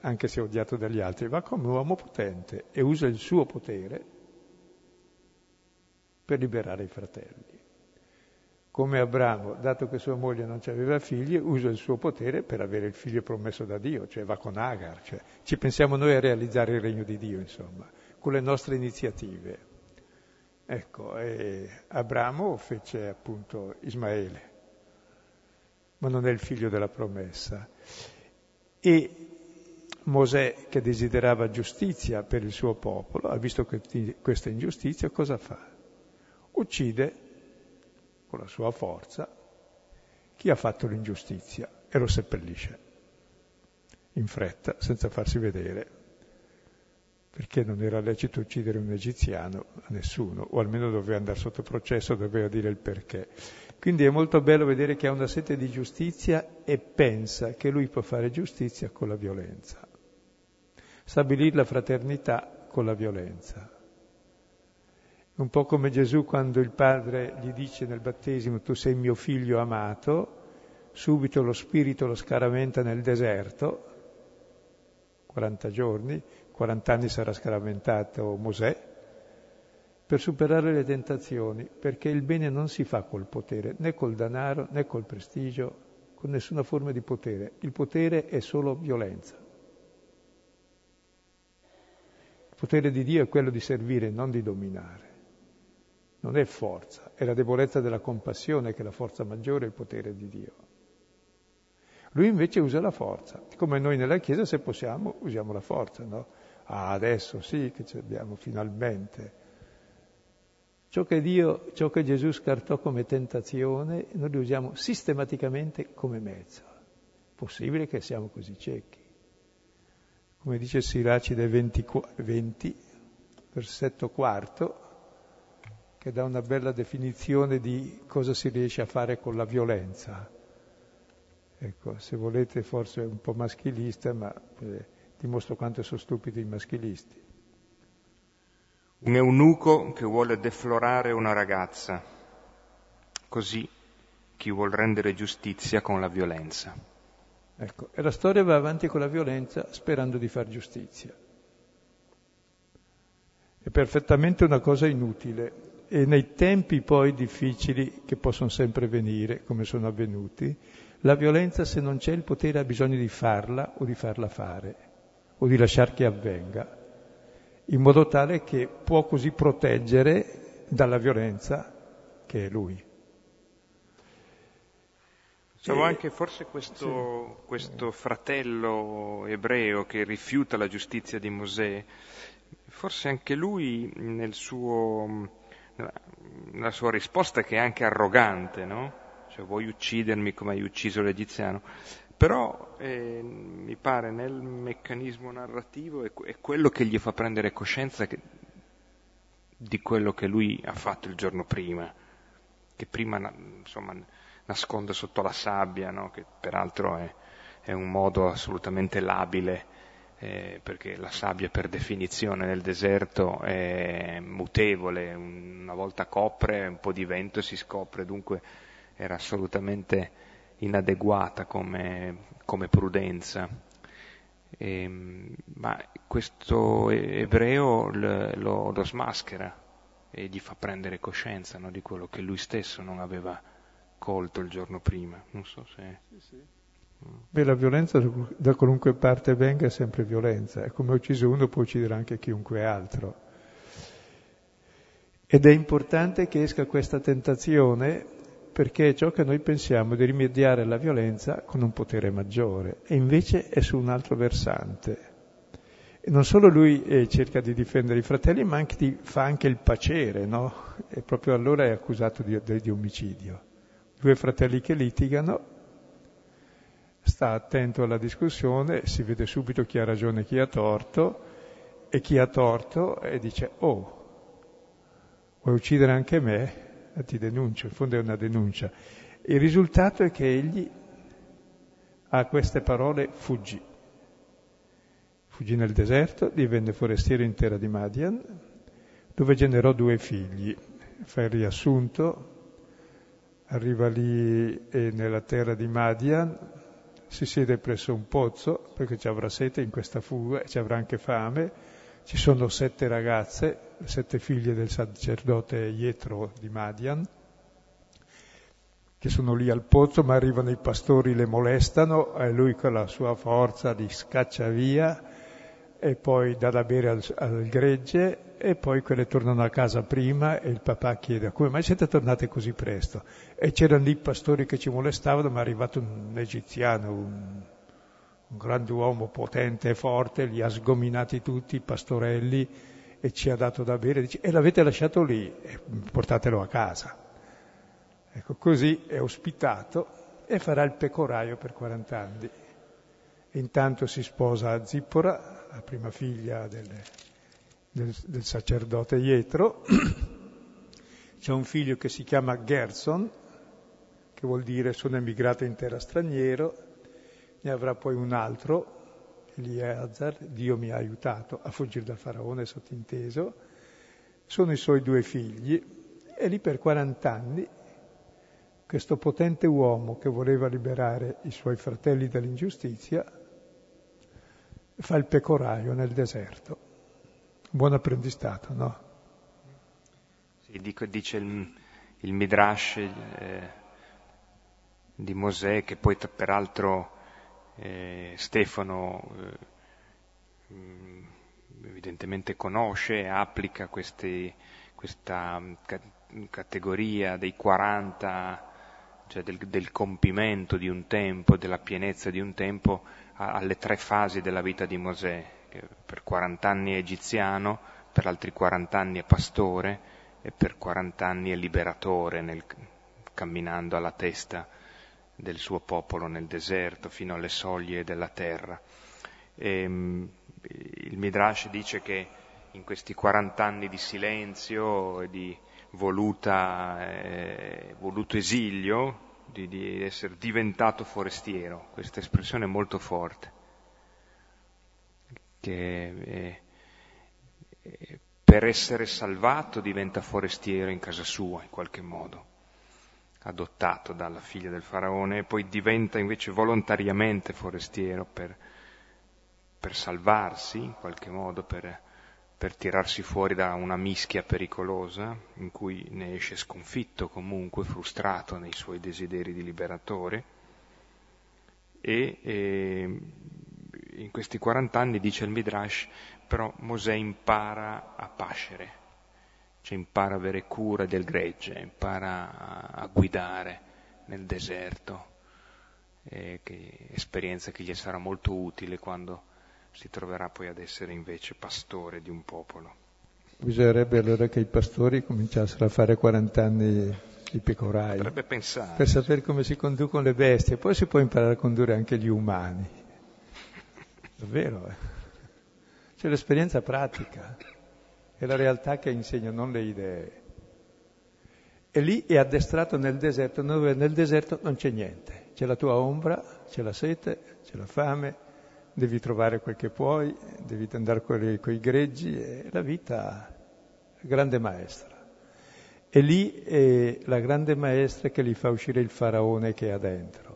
anche se odiato dagli altri, va come uomo potente e usa il suo potere per liberare i fratelli. Come Abramo, dato che sua moglie non aveva figli, usa il suo potere per avere il figlio promesso da Dio, cioè va con Agar, cioè ci pensiamo noi a realizzare il regno di Dio, insomma, con le nostre iniziative. Ecco, Abramo fece appunto Ismaele, ma non è il figlio della promessa. E Mosè, che desiderava giustizia per il suo popolo, ha visto questa ingiustizia, cosa fa? Uccide con la sua forza chi ha fatto l'ingiustizia e lo seppellisce in fretta, senza farsi vedere perché non era lecito uccidere un egiziano a nessuno, o almeno doveva andare sotto processo, doveva dire il perché. Quindi è molto bello vedere che ha una sete di giustizia e pensa che lui può fare giustizia con la violenza, stabilire la fraternità con la violenza. Un po' come Gesù quando il Padre gli dice nel battesimo tu sei mio figlio amato, subito lo Spirito lo scaraventa nel deserto, 40 giorni, 40 anni sarà scaraventato Mosè, per superare le tentazioni, perché il bene non si fa col potere, né col denaro, né col prestigio, con nessuna forma di potere. Il potere è solo violenza. Il potere di Dio è quello di servire, non di dominare. Non è forza, è la debolezza della compassione che è la forza maggiore, il potere di Dio. Lui invece usa la forza, come noi nella Chiesa se possiamo usiamo la forza, no? Ah, adesso sì che ci abbiamo finalmente. Ciò che Dio, ciò che Gesù scartò come tentazione, noi lo usiamo sistematicamente come mezzo. Possibile che siamo così ciechi. Come dice Siracide 20, 20 versetto quarto, che dà una bella definizione di cosa si riesce a fare con la violenza. Ecco, se volete forse è un po' maschilista, ma eh, dimostro quanto sono stupidi i maschilisti. Un eunuco che vuole deflorare una ragazza, così chi vuol rendere giustizia con la violenza. Ecco, e la storia va avanti con la violenza sperando di far giustizia. È perfettamente una cosa inutile e nei tempi poi difficili che possono sempre venire, come sono avvenuti, la violenza, se non c'è il potere, ha bisogno di farla o di farla fare, o di lasciare che avvenga, in modo tale che può così proteggere dalla violenza che è lui. Diciamo anche forse questo, sì. questo, fratello ebreo che rifiuta la giustizia di Mosè, forse anche lui nel suo, nella sua risposta che è anche arrogante, no? cioè vuoi uccidermi come hai ucciso l'egiziano, però eh, mi pare nel meccanismo narrativo è, è, quello che gli fa prendere coscienza che, di quello che lui ha fatto il giorno prima, che prima insomma, nasconde sotto la sabbia, no? che peraltro è, è, un modo assolutamente labile, eh, perché la sabbia per definizione nel deserto è mutevole, una volta copre, un po' di vento si scopre, dunque era assolutamente inadeguata come, come prudenza. E, ehm, ma questo ebreo lo, lo, smaschera e gli fa prendere coscienza no, di quello che lui stesso non aveva colto il giorno prima. Non so se. Sì, sì. Beh, la violenza da qualunque parte venga è sempre violenza, e come ha ucciso uno può uccidere anche chiunque altro. Ed è importante che esca questa tentazione perché è ciò che noi pensiamo di rimediare alla violenza con un potere maggiore e invece è su un altro versante. E non solo lui eh, cerca di difendere i fratelli, ma anche di, fa anche il pacere, no? E proprio allora è accusato di, di omicidio. Due fratelli che litigano, sta attento alla discussione, si vede subito chi ha ragione e chi ha torto, e chi ha torto e dice, oh, vuoi uccidere anche me? ti denuncio, in fondo è una denuncia. Il risultato è che egli a queste parole fuggì. Fuggì nel deserto, divenne forestiero in terra di Madian, dove generò due figli. Fa il riassunto, arriva lì e nella terra di Madian, si siede presso un pozzo perché ci avrà sete in questa fuga e ci avrà anche fame. Ci sono sette ragazze, sette figlie del sacerdote Ietro di Madian, che sono lì al pozzo, ma arrivano i pastori, le molestano e lui con la sua forza li scaccia via e poi dà da bere al, al gregge e poi quelle tornano a casa prima e il papà chiede come mai siete tornate così presto? E c'erano lì pastori che ci molestavano, ma è arrivato un egiziano, un, un grande uomo potente e forte, li ha sgominati tutti, i pastorelli, e ci ha dato da bere, dice, e l'avete lasciato lì, portatelo a casa. Ecco, così è ospitato e farà il pecoraio per 40 anni. Intanto si sposa a Zippora, la prima figlia del, del, del sacerdote Ietro. C'è un figlio che si chiama Gerson, che vuol dire sono emigrato in terra straniero. Ne avrà poi un altro, Eliezer, Dio mi ha aiutato a fuggire dal faraone sottinteso. Sono i suoi due figli e lì per 40 anni questo potente uomo che voleva liberare i suoi fratelli dall'ingiustizia fa il pecoraio nel deserto. Buon apprendistato, no? Sì, dico, dice il, il Midrash eh, di Mosè, che poi peraltro eh, Stefano eh, mm, evidentemente conosce e applica questi, questa ca- categoria dei 40 cioè del, del, compimento di un tempo, della pienezza di un tempo, a, alle tre fasi della vita di Mosè, per 40 anni è egiziano, per altri 40 anni è pastore e per 40 anni è liberatore, nel, camminando alla testa del suo popolo nel deserto, fino alle soglie della terra. E, ehm, il Midrash dice che in questi 40 anni di silenzio e di voluta, eh, voluto esilio, di, di, essere diventato forestiero. Questa espressione è molto forte, che eh, eh, per essere salvato diventa forestiero in casa sua, in qualche modo, adottato dalla figlia del faraone, e poi diventa invece volontariamente forestiero per, per salvarsi, in qualche modo, per per tirarsi fuori da una mischia pericolosa in cui ne esce sconfitto comunque, frustrato nei suoi desideri di liberatore e, e in questi 40 anni, dice il Midrash, però Mosè impara a pascere, cioè impara a avere cura del gregge, impara a, guidare nel deserto, eh, che, esperienza che gli sarà molto utile quando si troverà poi ad essere invece pastore di un popolo. Bisognerebbe allora che i pastori cominciassero a fare 40 anni i pecorai. Potrebbe pensare. Per sapere come si conducono le bestie, poi si può imparare a condurre anche gli umani. Davvero, eh? C'è l'esperienza pratica, è la realtà che insegna, non le idee. E lì è addestrato nel deserto, dove nel deserto non c'è niente. C'è la tua ombra, c'è la sete, c'è la fame, devi trovare quel che puoi, devi andare con i greggi, e la vita è grande maestra. E lì è la grande maestra che gli fa uscire il faraone che ha dentro.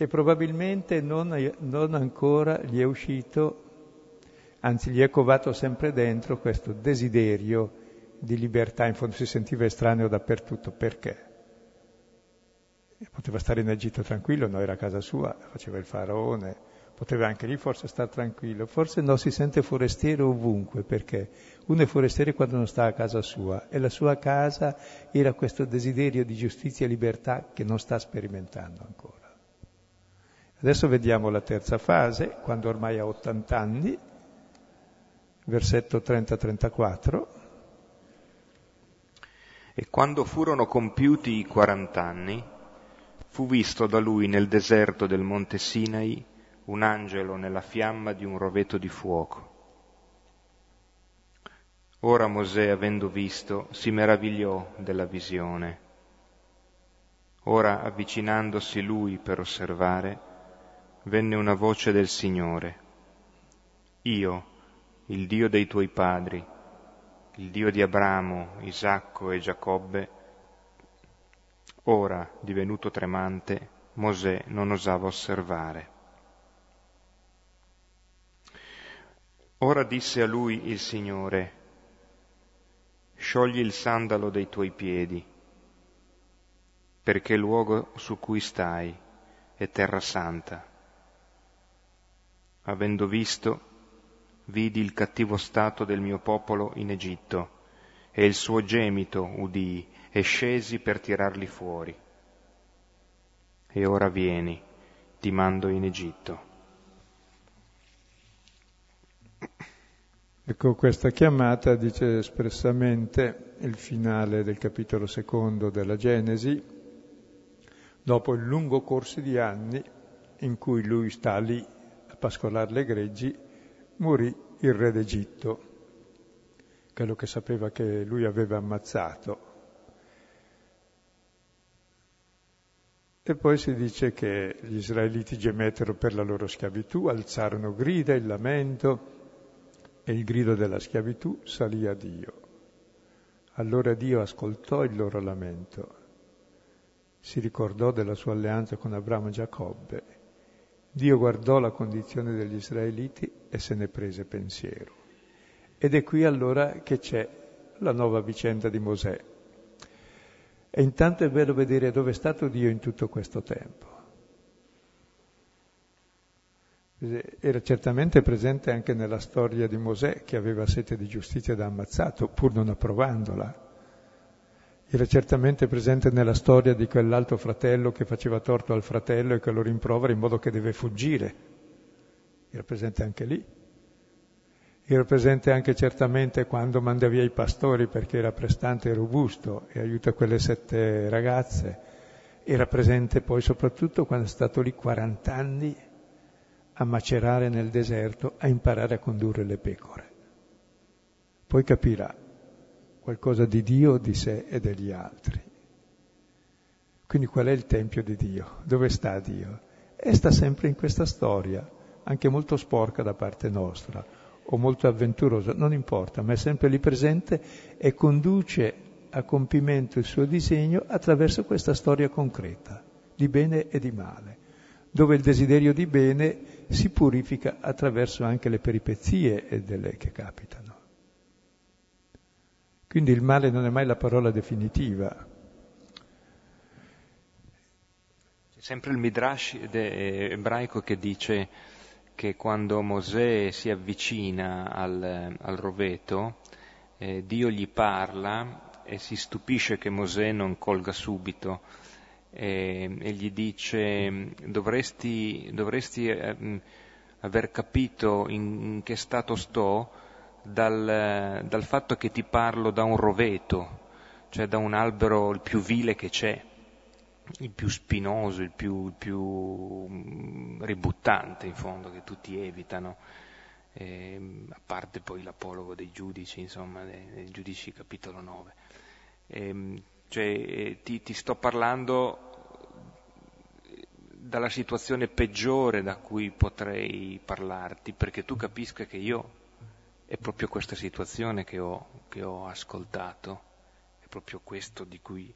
E probabilmente non, non ancora gli è uscito, anzi gli è covato sempre dentro questo desiderio di libertà, in fondo si sentiva estraneo dappertutto. Perché? poteva stare in Egitto tranquillo, no, era a casa sua, faceva il faraone, poteva anche lì forse stare tranquillo, forse no, si sente forestiero ovunque, perché uno è forestiero quando non sta a casa sua e la sua casa era questo desiderio di giustizia e libertà che non sta sperimentando ancora. Adesso vediamo la terza fase, quando ormai ha 80 anni, versetto 30-34. E quando furono compiuti i 40 anni, fu visto da lui nel deserto del monte Sinai un angelo nella fiamma di un roveto di fuoco. Ora Mosè, avendo visto, si meravigliò della visione. Ora, avvicinandosi lui per osservare, venne una voce del Signore. Io, il Dio dei tuoi padri, il Dio di Abramo, Isacco e Giacobbe, ora, divenuto tremante, Mosè non osava osservare. Ora disse a lui il Signore, sciogli il sandalo dei tuoi piedi, perché il luogo su cui stai è terra santa. Avendo visto, vidi il cattivo stato del mio popolo in Egitto, e il suo gemito udii, e scesi per tirarli fuori. E ora vieni, ti mando in Egitto. Ecco, questa chiamata dice espressamente il finale del capitolo secondo della Genesi, dopo il lungo corso di anni in cui lui sta lì pascolare le greggi, morì il re d'Egitto, quello che sapeva che lui aveva ammazzato. E poi si dice che gli israeliti gemettero per la loro schiavitù, alzarono grida, il lamento, e il grido della schiavitù salì a Dio. Allora Dio ascoltò il loro lamento, si ricordò della sua alleanza con Abramo e Giacobbe. Dio guardò la condizione degli israeliti e se ne prese pensiero. Ed è qui allora che c'è la nuova vicenda di Mosè. E intanto è bello vedere dove è stato Dio in tutto questo tempo. Era certamente presente anche nella storia di Mosè che aveva sete di giustizia da ammazzato, pur non approvandola. Era certamente presente nella storia di quell'altro fratello che faceva torto al fratello e che lo rimprovera in modo che deve fuggire. Era presente anche lì. Era presente anche certamente quando manda via i pastori perché era prestante e robusto e aiuta quelle sette ragazze. Era presente poi soprattutto quando è stato lì 40 anni a macerare nel deserto, a imparare a condurre le pecore. Poi capirà qualcosa di Dio, di sé e degli altri. Quindi qual è il Tempio di Dio? Dove sta Dio? E sta sempre in questa storia, anche molto sporca da parte nostra, o molto avventurosa, non importa, ma è sempre lì presente e conduce a compimento il suo disegno attraverso questa storia concreta, di bene e di male, dove il desiderio di bene si purifica attraverso anche le peripezie delle, che capitano. Quindi il male non è mai la parola definitiva. C'è sempre il Midrash ebraico che dice che quando Mosè si avvicina al, al roveto, eh, Dio gli parla e si stupisce che Mosè non colga subito e, e gli dice dovresti, dovresti eh, aver capito in, in, che stato sto dal, dal fatto che ti parlo da un roveto, cioè da un albero il più vile che c'è, il più spinoso, il più, il più mm, ributtante in fondo, che tutti evitano, eh, a parte poi l'apologo dei giudici, insomma, dei, giudici capitolo 9. Eh, cioè eh, ti, ti sto parlando dalla situazione peggiore da cui potrei parlarti, perché tu capisca che io è proprio questa situazione che ho, che ho ascoltato, è proprio questo di cui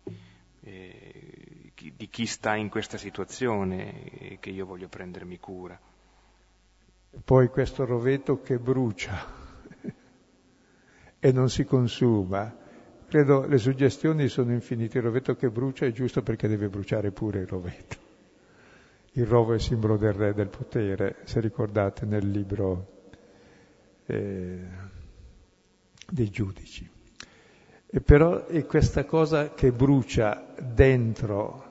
eh, di chi sta in questa situazione che io voglio prendermi cura. Poi questo roveto che brucia e non si consuma, Credo le suggestioni sono infinite, il rovetto che brucia è giusto perché deve bruciare pure il rovetto. Il rovo è simbolo del re del potere, se ricordate nel libro eh, dei giudici. E però è questa cosa che brucia dentro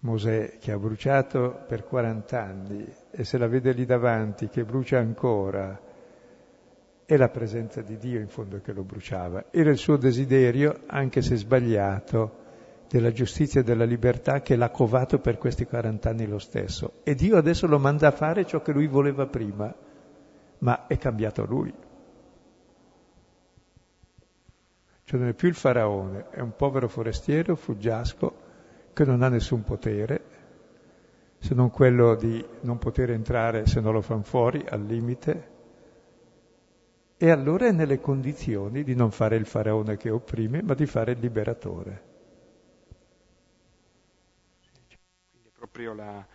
Mosè, che ha bruciato per 40 anni, e se la vede lì davanti, che brucia ancora, è la presenza di Dio in fondo che lo bruciava. Era il suo desiderio, anche se sbagliato, della giustizia e della libertà che l'ha covato per questi 40 anni lo stesso. E Dio adesso lo manda a fare ciò che lui voleva prima, ma è cambiato lui. Cioè non è più il faraone, è un povero forestiero, fuggiasco, che non ha nessun potere, se non quello di non poter entrare se non lo fanno fuori al limite, e allora è nelle condizioni di non fare il faraone che opprime, ma di fare il liberatore. Proprio, la,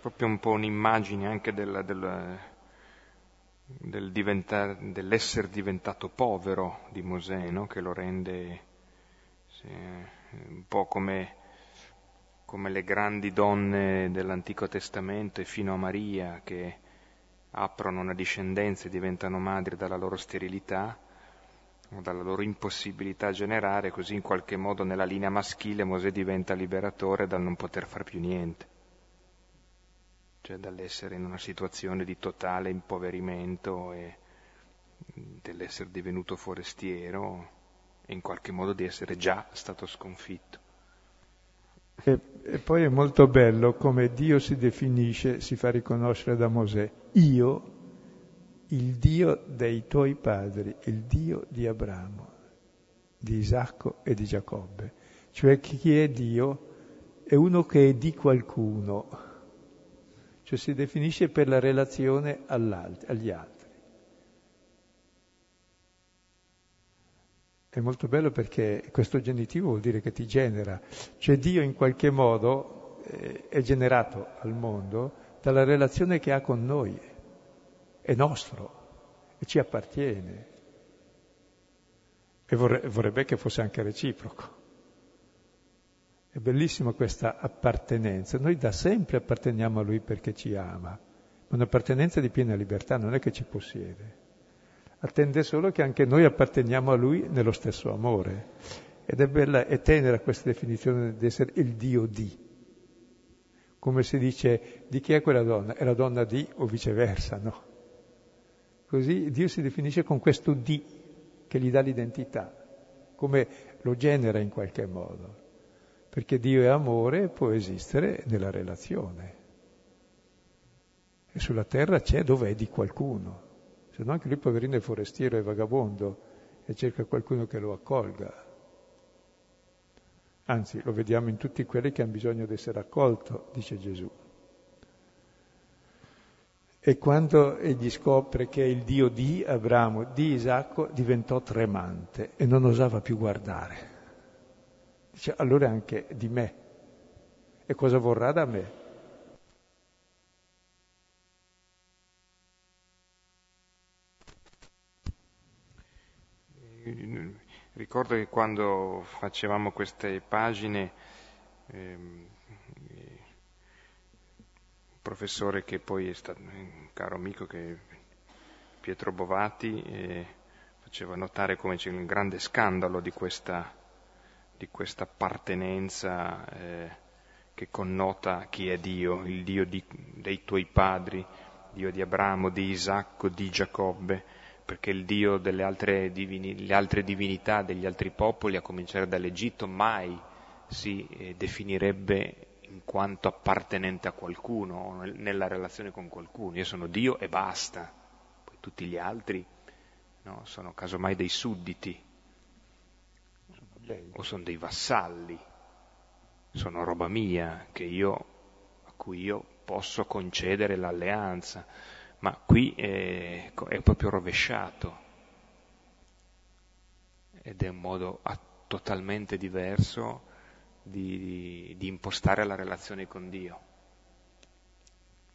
proprio un po' un'immagine anche del, del, del diventa, dell'essere diventato povero di Mosè, no? che lo rende sì, un po' come, come le grandi donne dell'Antico Testamento e fino a Maria che aprono una discendenza e diventano madri dalla loro sterilità dalla loro impossibilità a generare, così in qualche modo nella linea maschile Mosè diventa liberatore dal non poter fare più niente, cioè dall'essere in una situazione di totale impoverimento e dell'essere divenuto forestiero e in qualche modo di essere già stato sconfitto. E, e, poi è molto bello come Dio si definisce, si fa riconoscere da Mosè. Io, il Dio dei tuoi padri, il Dio di Abramo, di Isacco e di Giacobbe. Cioè chi è Dio è uno che è di qualcuno, cioè si definisce per la relazione agli altri. È molto bello perché questo genitivo vuol dire che ti genera, cioè Dio in qualche modo eh, è generato al mondo dalla relazione che ha con noi, è nostro e ci appartiene. E vorrebbe che fosse anche reciproco. È bellissima questa appartenenza. Noi da sempre apparteniamo a Lui perché ci ama, ma un'appartenenza di piena libertà non è che ci possiede attende solo che anche noi apparteniamo a Lui nello stesso amore. Ed è bella e tenera questa definizione di essere il Dio di. Come si dice, di chi è quella donna? È la donna di o viceversa, no? Così Dio si definisce con questo di che gli dà l'identità, come lo genera in qualche modo. Perché Dio è amore e può esistere nella relazione. E sulla terra c'è dove è di qualcuno se no anche lui poverino è forestiero e vagabondo e cerca qualcuno che lo accolga. Anzi, lo vediamo in tutti quelli che hanno bisogno di essere accolto, dice Gesù. E quando egli scopre che è il Dio di Abramo, di Isacco, diventò tremante e non osava più guardare. Dice, allora anche di me. E cosa vorrà da me? Ricordo che quando facevamo queste pagine, ehm, professore che poi è stato un caro amico, che Pietro Bovati, eh, faceva notare come c'è un grande scandalo di questa, di questa appartenenza eh, che connota chi è Dio, il Dio di, dei tuoi padri, Dio di Abramo, di Isacco, di Giacobbe perché il Dio delle altre, divini, altre divinità degli altri popoli, a cominciare dall'Egitto, mai si eh, definirebbe in quanto appartenente a qualcuno, nella relazione con qualcuno. Io sono Dio e basta. Poi tutti gli altri no, sono casomai dei sudditi, o sono dei vassalli, sono roba mia io, a cui io posso concedere l'alleanza. Ma qui è, è proprio rovesciato. Ed è un modo totalmente diverso di, di, impostare la relazione con Dio,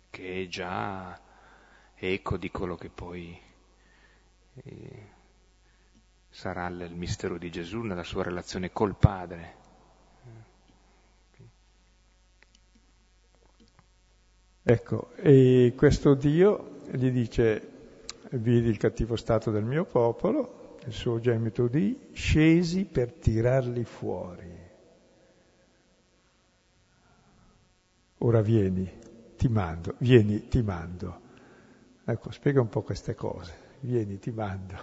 che è già eco di quello che poi eh, sarà il mistero di Gesù nella sua relazione col Padre. Ecco, e questo Dio gli dice, vidi il cattivo stato del mio popolo, il suo gemito di, scesi per tirarli fuori. Ora vieni, ti mando, vieni, ti mando. Ecco, spiega un po' queste cose. Vieni, ti mando.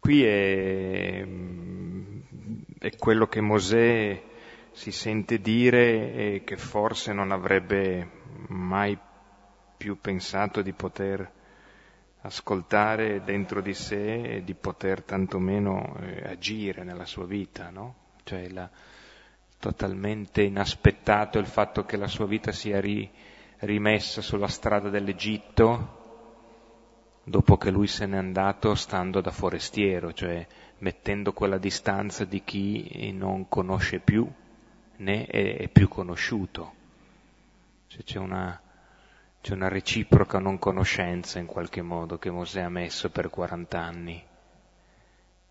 Qui è, è quello che Mosè si sente dire e che forse non avrebbe mai più pensato di poter ascoltare dentro di sé e di poter tantomeno eh, agire nella sua vita, no? Cioè la, totalmente inaspettato il fatto che la sua vita sia ri, rimessa sulla strada dell'Egitto dopo che lui se n'è andato stando da forestiero, cioè mettendo quella distanza di chi non conosce più né è, più conosciuto. Cioè c'è una, c'è una reciproca non conoscenza in qualche modo che Mosè ha messo per 40 anni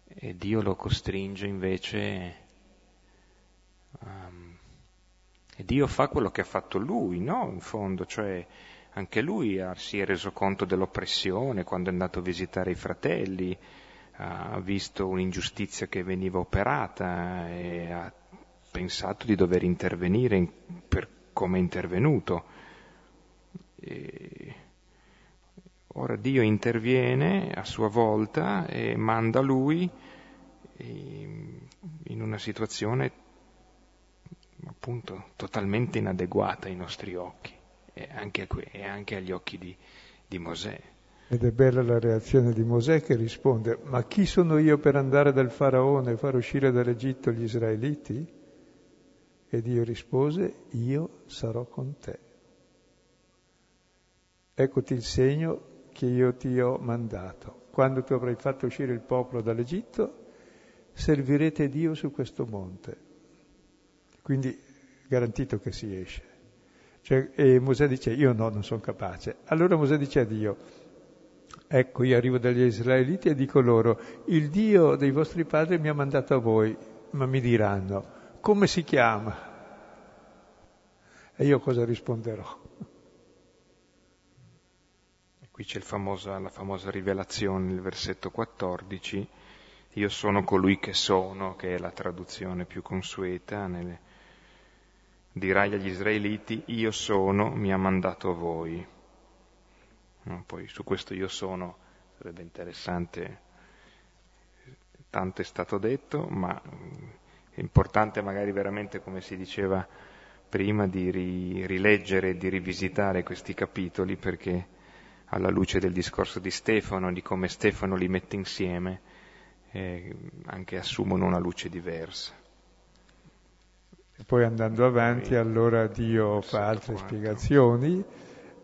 e Dio lo costringe invece um, e Dio fa quello che ha fatto lui, no? In fondo, cioè anche lui si è reso conto dell'oppressione quando è andato a visitare i fratelli, ha visto un'ingiustizia che veniva operata e ha pensato di dover intervenire in, per come è intervenuto. E ora Dio interviene a sua volta e manda lui in una situazione appunto totalmente inadeguata ai nostri occhi e anche, e anche agli occhi di, di Mosè. Ed è bella la reazione di Mosè che risponde, ma chi sono io per andare dal faraone e far uscire dall'Egitto gli israeliti? E Dio rispose, io sarò con te. Eccoti il segno che io ti ho mandato. Quando tu avrai fatto uscire il popolo dall'Egitto, servirete Dio su questo monte. Quindi garantito che si esce. Cioè, e Mosè dice, io no, non sono capace. Allora Mosè dice a Dio, ecco, io arrivo dagli israeliti e dico loro, il Dio dei vostri padri mi ha mandato a voi, ma mi diranno, come si chiama? E io cosa risponderò? Qui c'è famosa, la famosa rivelazione, il versetto 14, io sono colui che sono, che è la traduzione più consueta nelle, dirai agli israeliti, io sono, mi ha mandato voi. No, poi su questo io sono sarebbe interessante, tanto è stato detto, ma è importante magari veramente, come si diceva prima, di ri, rileggere di rivisitare questi capitoli perché alla luce del discorso di Stefano, di come Stefano li mette insieme, eh, anche assumono una luce diversa. Poi andando avanti allora Dio fa altre spiegazioni,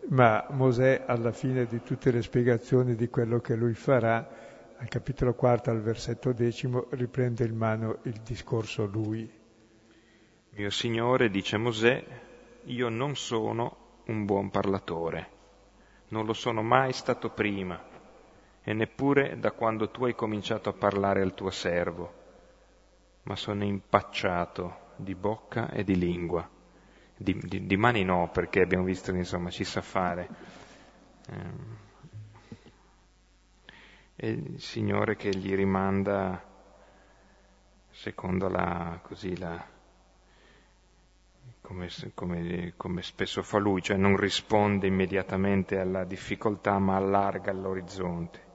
ma Mosè alla fine di tutte le spiegazioni di quello che lui farà, al capitolo quarto al versetto decimo, riprende in mano il discorso lui. Mio Signore, dice Mosè, io non sono un buon parlatore, non lo sono mai stato prima e neppure da quando tu hai cominciato a parlare al tuo servo, ma sono impacciato di bocca e di lingua. Di, di, di mani no, perché abbiamo visto che insomma ci sa fare. Ehm, e il Signore che gli rimanda, secondo la, così la, come, come, come, spesso fa lui, cioè non risponde immediatamente alla difficoltà, ma allarga l'orizzonte.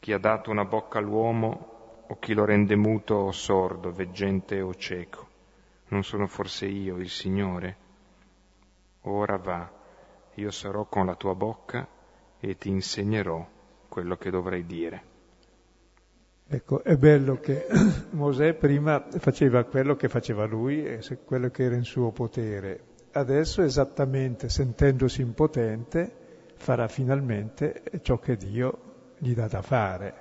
Chi ha dato una bocca all'uomo o chi lo rende muto o sordo, veggente o cieco? Non sono forse io il Signore? Ora va, io sarò con la tua bocca e ti insegnerò quello che dovrai dire. Ecco, è bello che Mosè prima faceva quello che faceva lui e quello che era in suo potere. Adesso, esattamente sentendosi impotente, farà finalmente ciò che Dio gli dà da fare.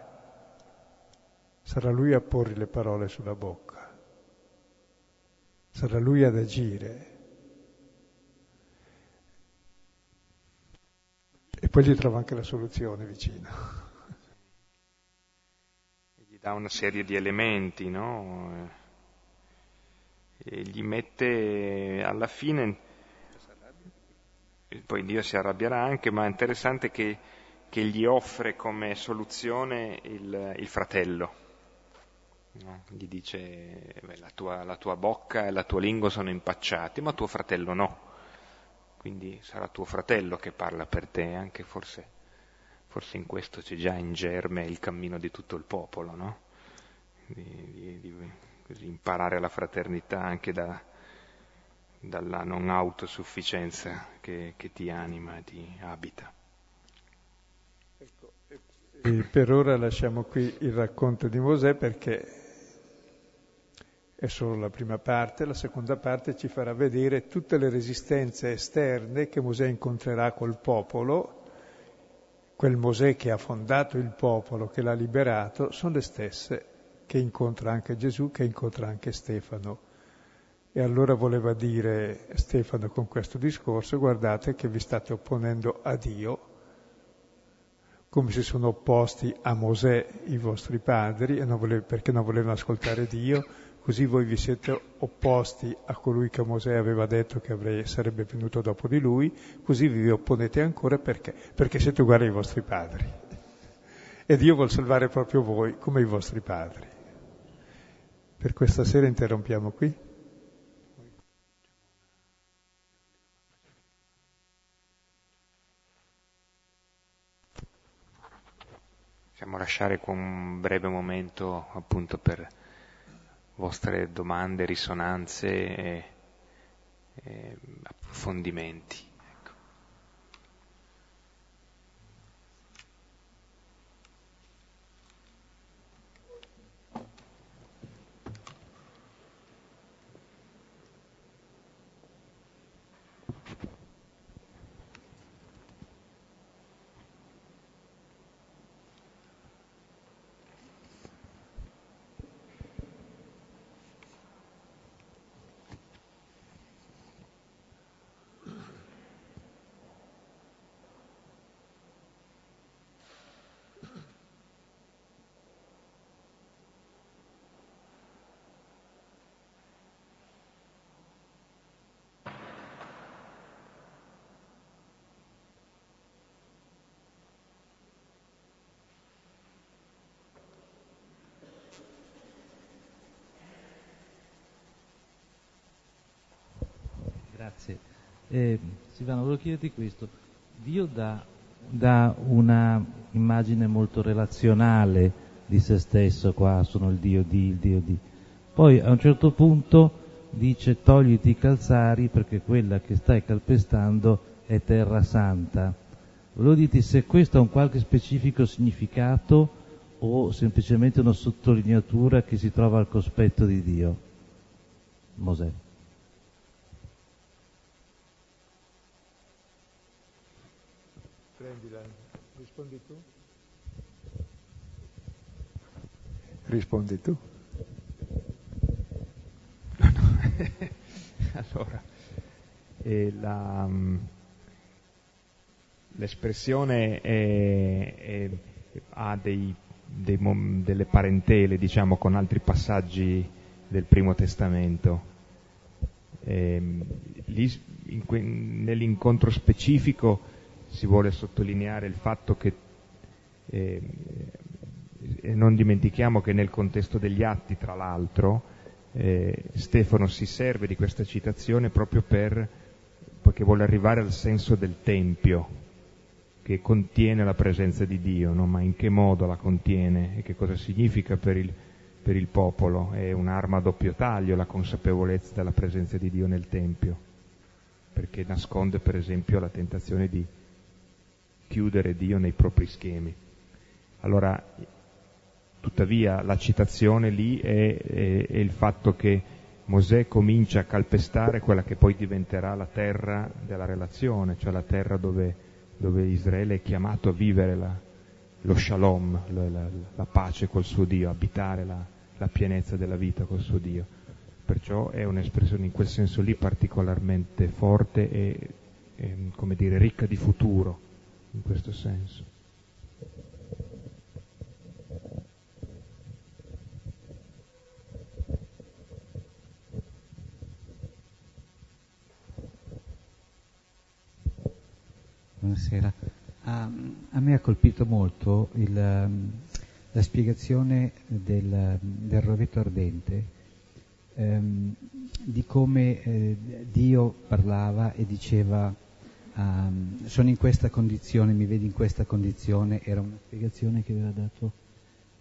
Sarà lui a porre le parole sulla bocca sarà lui ad agire. E poi gli trova anche la soluzione vicino. Gli dà una serie di elementi, no? E gli mette alla fine, poi Dio si arrabbierà anche, ma è interessante che, che gli offre come soluzione il, il fratello No? Gli dice beh, la, tua, la tua bocca e la tua lingua sono impacciati, ma tuo fratello no. Quindi sarà tuo fratello che parla per te, anche forse, forse in questo c'è già in germe il cammino di tutto il popolo, no? Di, di, di imparare la fraternità anche da, dalla non autosufficienza che, che ti anima e ti abita. Ecco, e per ora lasciamo qui il racconto di Mosè perché è solo la prima parte, la seconda parte ci farà vedere tutte le resistenze esterne che Mosè incontrerà col popolo, quel Mosè che ha fondato il popolo, che l'ha liberato, sono le stesse che incontra anche Gesù, che incontra anche Stefano. E allora voleva dire Stefano con questo discorso, guardate che vi state opponendo a Dio, come si sono opposti a Mosè i vostri padri, non volev- perché non volevano ascoltare Dio, così voi vi siete opposti a colui che Mosè aveva detto che avrei, sarebbe venuto dopo di lui, così vi opponete ancora perché? Perché siete uguali ai vostri padri. E Dio vuole salvare proprio voi come i vostri padri. Per questa sera interrompiamo qui. Possiamo lasciare un breve momento appunto per vostre domande, risonanze e, e approfondimenti. Grazie. Eh, Silvano, volevo chiederti questo. Dio dà, dà una immagine molto relazionale di se stesso, qua sono il Dio di, il Dio di. Poi a un certo punto dice togliti i calzari perché quella che stai calpestando è terra santa. Volevo dirti se questo ha un qualche specifico significato o semplicemente una sottolineatura che si trova al cospetto di Dio. Mosè. Rispondi tu. Rispondi tu. allora, eh, la, mm, l'espressione è, è, ha dei, dei, delle parentele, diciamo, con altri passaggi del Primo Testamento. Eh, lì, que, nell'incontro specifico si vuole sottolineare il fatto che eh, non dimentichiamo che nel contesto degli atti, tra l'altro, eh, Stefano si serve di questa citazione proprio per, perché vuole arrivare al senso del Tempio, che contiene la presenza di Dio, no? ma in che modo la contiene e che cosa significa per il, per il popolo. È un'arma a doppio taglio la consapevolezza della presenza di Dio nel Tempio, perché nasconde per esempio la tentazione di chiudere Dio nei propri schemi. Allora, tuttavia, la citazione lì è, è, è il fatto che Mosè comincia a calpestare quella che poi diventerà la terra della relazione, cioè la terra dove, dove Israele è chiamato a vivere la, lo shalom, la, la, la, pace col suo Dio, abitare la, la, pienezza della vita col suo Dio. Perciò è un'espressione in quel senso lì particolarmente forte e, e come dire, ricca di futuro in questo senso. Buonasera. A, a, me ha colpito molto il, la spiegazione del, del rovetto ardente, ehm, di come eh, Dio parlava e diceva um, sono in questa condizione, mi vedi in questa condizione, era una spiegazione che aveva dato,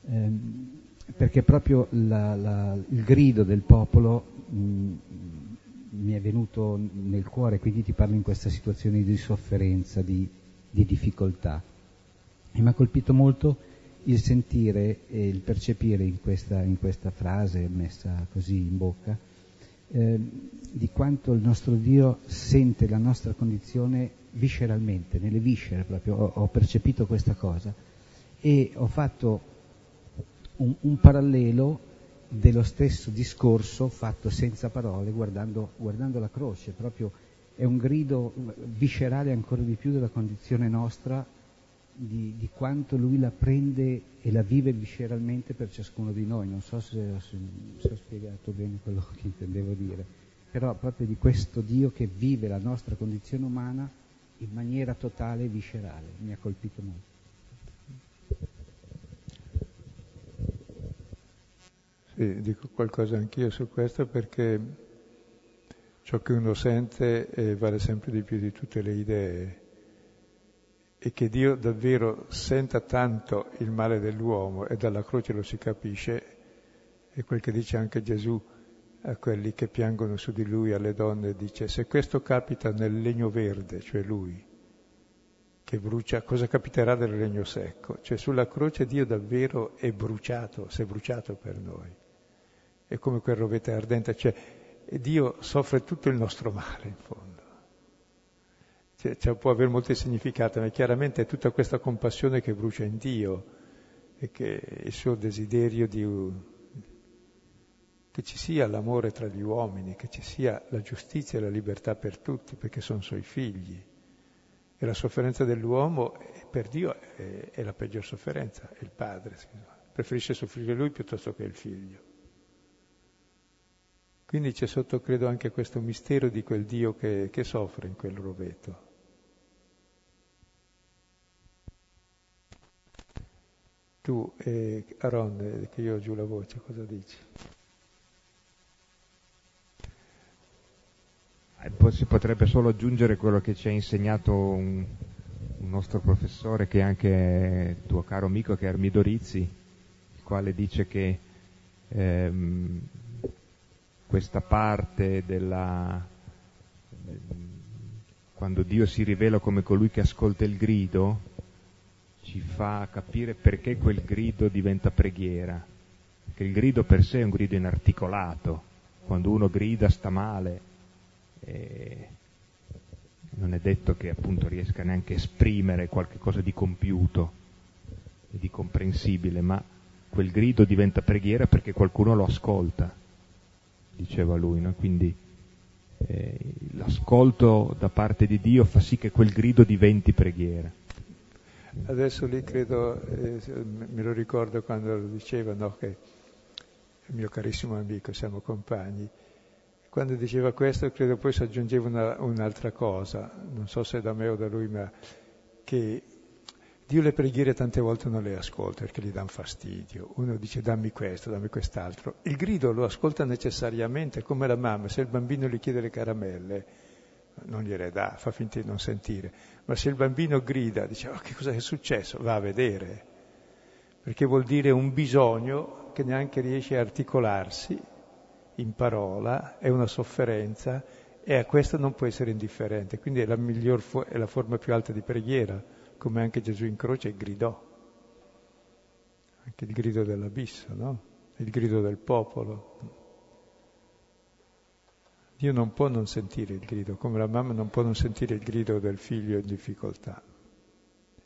um, perché proprio la, la, il grido del popolo mh, mi è venuto nel cuore, quindi ti parlo in questa situazione di sofferenza, di, di difficoltà. E mi ha colpito molto il sentire e il percepire in questa, in questa frase messa così in bocca eh, di quanto il nostro Dio sente la nostra condizione visceralmente, nelle viscere proprio, ho, ho percepito questa cosa e ho fatto un, un, parallelo dello stesso discorso fatto senza parole guardando, guardando la croce, proprio è un grido viscerale ancora di più della condizione nostra di, di, quanto lui la prende e la vive visceralmente per ciascuno di noi. Non so se, se, se ho spiegato bene quello che intendevo dire, però proprio di questo Dio che vive la nostra condizione umana in maniera totale e viscerale. Mi ha colpito molto. Sì, dico qualcosa anch'io su questo perché ciò che uno sente eh, vale sempre di più di tutte le idee e che Dio davvero senta tanto il male dell'uomo e dalla croce lo si capisce, è quel che dice anche Gesù a quelli che piangono su di lui, alle donne, dice se questo capita nel legno verde, cioè lui, che brucia, cosa capiterà del legno secco? Cioè sulla croce Dio davvero è bruciato, si è bruciato per noi. È come quel rovete ardente, cioè Dio soffre tutto il nostro male in fondo cioè, cioè, può avere molti significati, ma chiaramente è tutta questa compassione che brucia in Dio e che è il suo desiderio di, che ci sia l'amore tra gli uomini, che ci sia la giustizia e la libertà per tutti, perché sono suoi figli. E la sofferenza dell'uomo per Dio è, è la peggior sofferenza, è il padre, preferisce soffrire lui piuttosto che il figlio. Quindi c'è sotto, credo, anche questo mistero di quel Dio che, che soffre in quel roveto. Tu, eh, Aaron, eh, che io ho giù la voce, cosa dici? Eh, si potrebbe solo aggiungere quello che ci ha insegnato un, un nostro professore, che è anche tuo caro amico, che è Armido Rizzi, il quale dice che ehm, questa parte della... quando Dio si rivela come colui che ascolta il grido, ci fa capire perché quel grido diventa preghiera, perché il grido per sé è un grido inarticolato, quando uno grida sta male, e non è detto che appunto riesca neanche a esprimere qualcosa di compiuto e di comprensibile, ma quel grido diventa preghiera perché qualcuno lo ascolta, diceva lui, no? quindi eh, l'ascolto da parte di Dio fa sì che quel grido diventi preghiera. Adesso lì credo, eh, me lo ricordo quando lo diceva, no, che mio carissimo amico, siamo compagni, quando diceva questo credo poi si aggiungeva una, un'altra cosa, non so se da me o da lui, ma che Dio le preghiere tante volte non le ascolta perché gli danno fastidio. Uno dice dammi questo, dammi quest'altro. Il grido lo ascolta necessariamente, come la mamma, se il bambino gli chiede le caramelle, non gliele dà, fa finta di non sentire, ma se il bambino grida, dice oh, che cosa è successo, va a vedere, perché vuol dire un bisogno che neanche riesce a articolarsi in parola, è una sofferenza e a questo non può essere indifferente, quindi è la, miglior è la forma più alta di preghiera, come anche Gesù in croce gridò, anche il grido dell'abisso, no? il grido del popolo. Dio non può non sentire il grido, come la mamma non può non sentire il grido del figlio in difficoltà.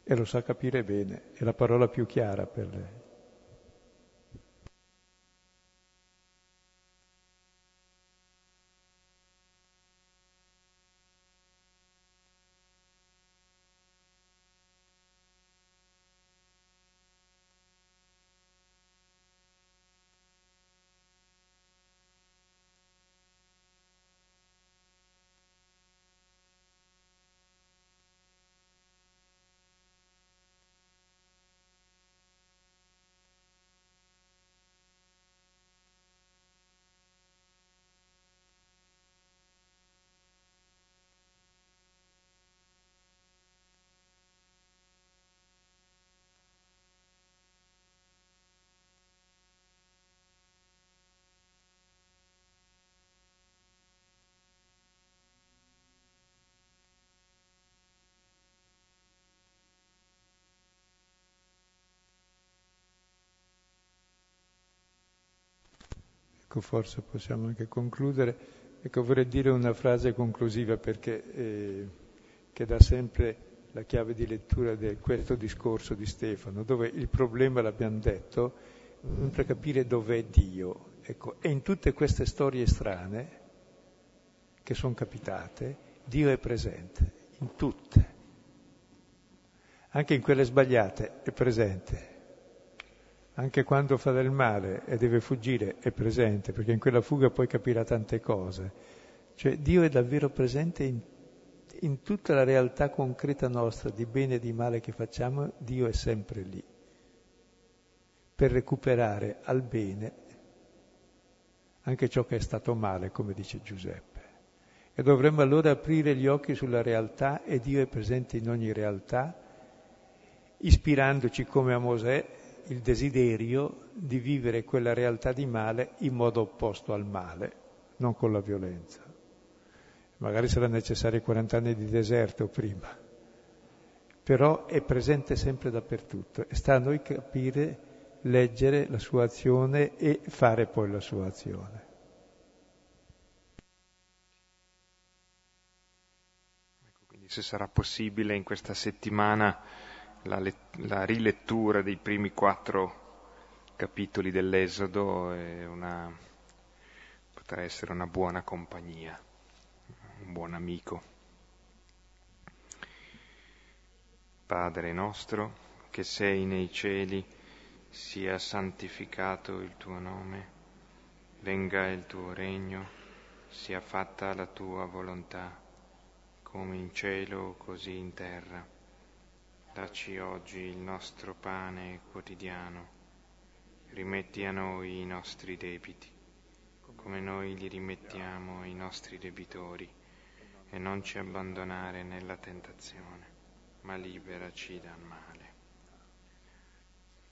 E lo sa capire bene, è la parola più chiara per lei. Ecco, forse possiamo anche concludere Ecco, vorrei dire una frase conclusiva perché eh, che dà sempre la chiave di lettura di questo discorso di Stefano, dove il problema, l'abbiamo detto, non per capire dov'è Dio. Ecco, e in tutte queste storie strane che sono capitate, Dio è presente, in tutte. Anche in quelle sbagliate è presente. Anche quando fa del male e deve fuggire è presente, perché in quella fuga poi capirà tante cose. Cioè Dio è davvero presente in, in tutta la realtà concreta nostra, di bene e di male che facciamo, Dio è sempre lì, per recuperare al bene anche ciò che è stato male, come dice Giuseppe. E dovremmo allora aprire gli occhi sulla realtà e Dio è presente in ogni realtà ispirandoci come a Mosè il desiderio di vivere quella realtà di male in modo opposto al male, non con la violenza. Magari sarà necessario 40 anni di deserto prima, però è presente sempre dappertutto e sta a noi capire, leggere la sua azione e fare poi la sua azione. Ecco, quindi se sarà possibile in questa settimana la, la rilettura dei primi quattro capitoli dell'Esodo una, potrà essere una buona compagnia, un buon amico. Padre nostro, che sei nei cieli, sia santificato il tuo nome, venga il tuo regno, sia fatta la tua volontà, come in cielo così in terra. Dacci oggi il nostro pane quotidiano, rimetti a noi i nostri debiti, come noi li rimettiamo ai nostri debitori, e non ci abbandonare nella tentazione, ma liberaci dal male.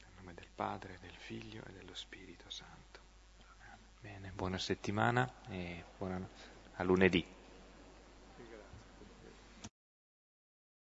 Nel nome del Padre, del Figlio e dello Spirito Santo. Bene, buona settimana e buona... a lunedì.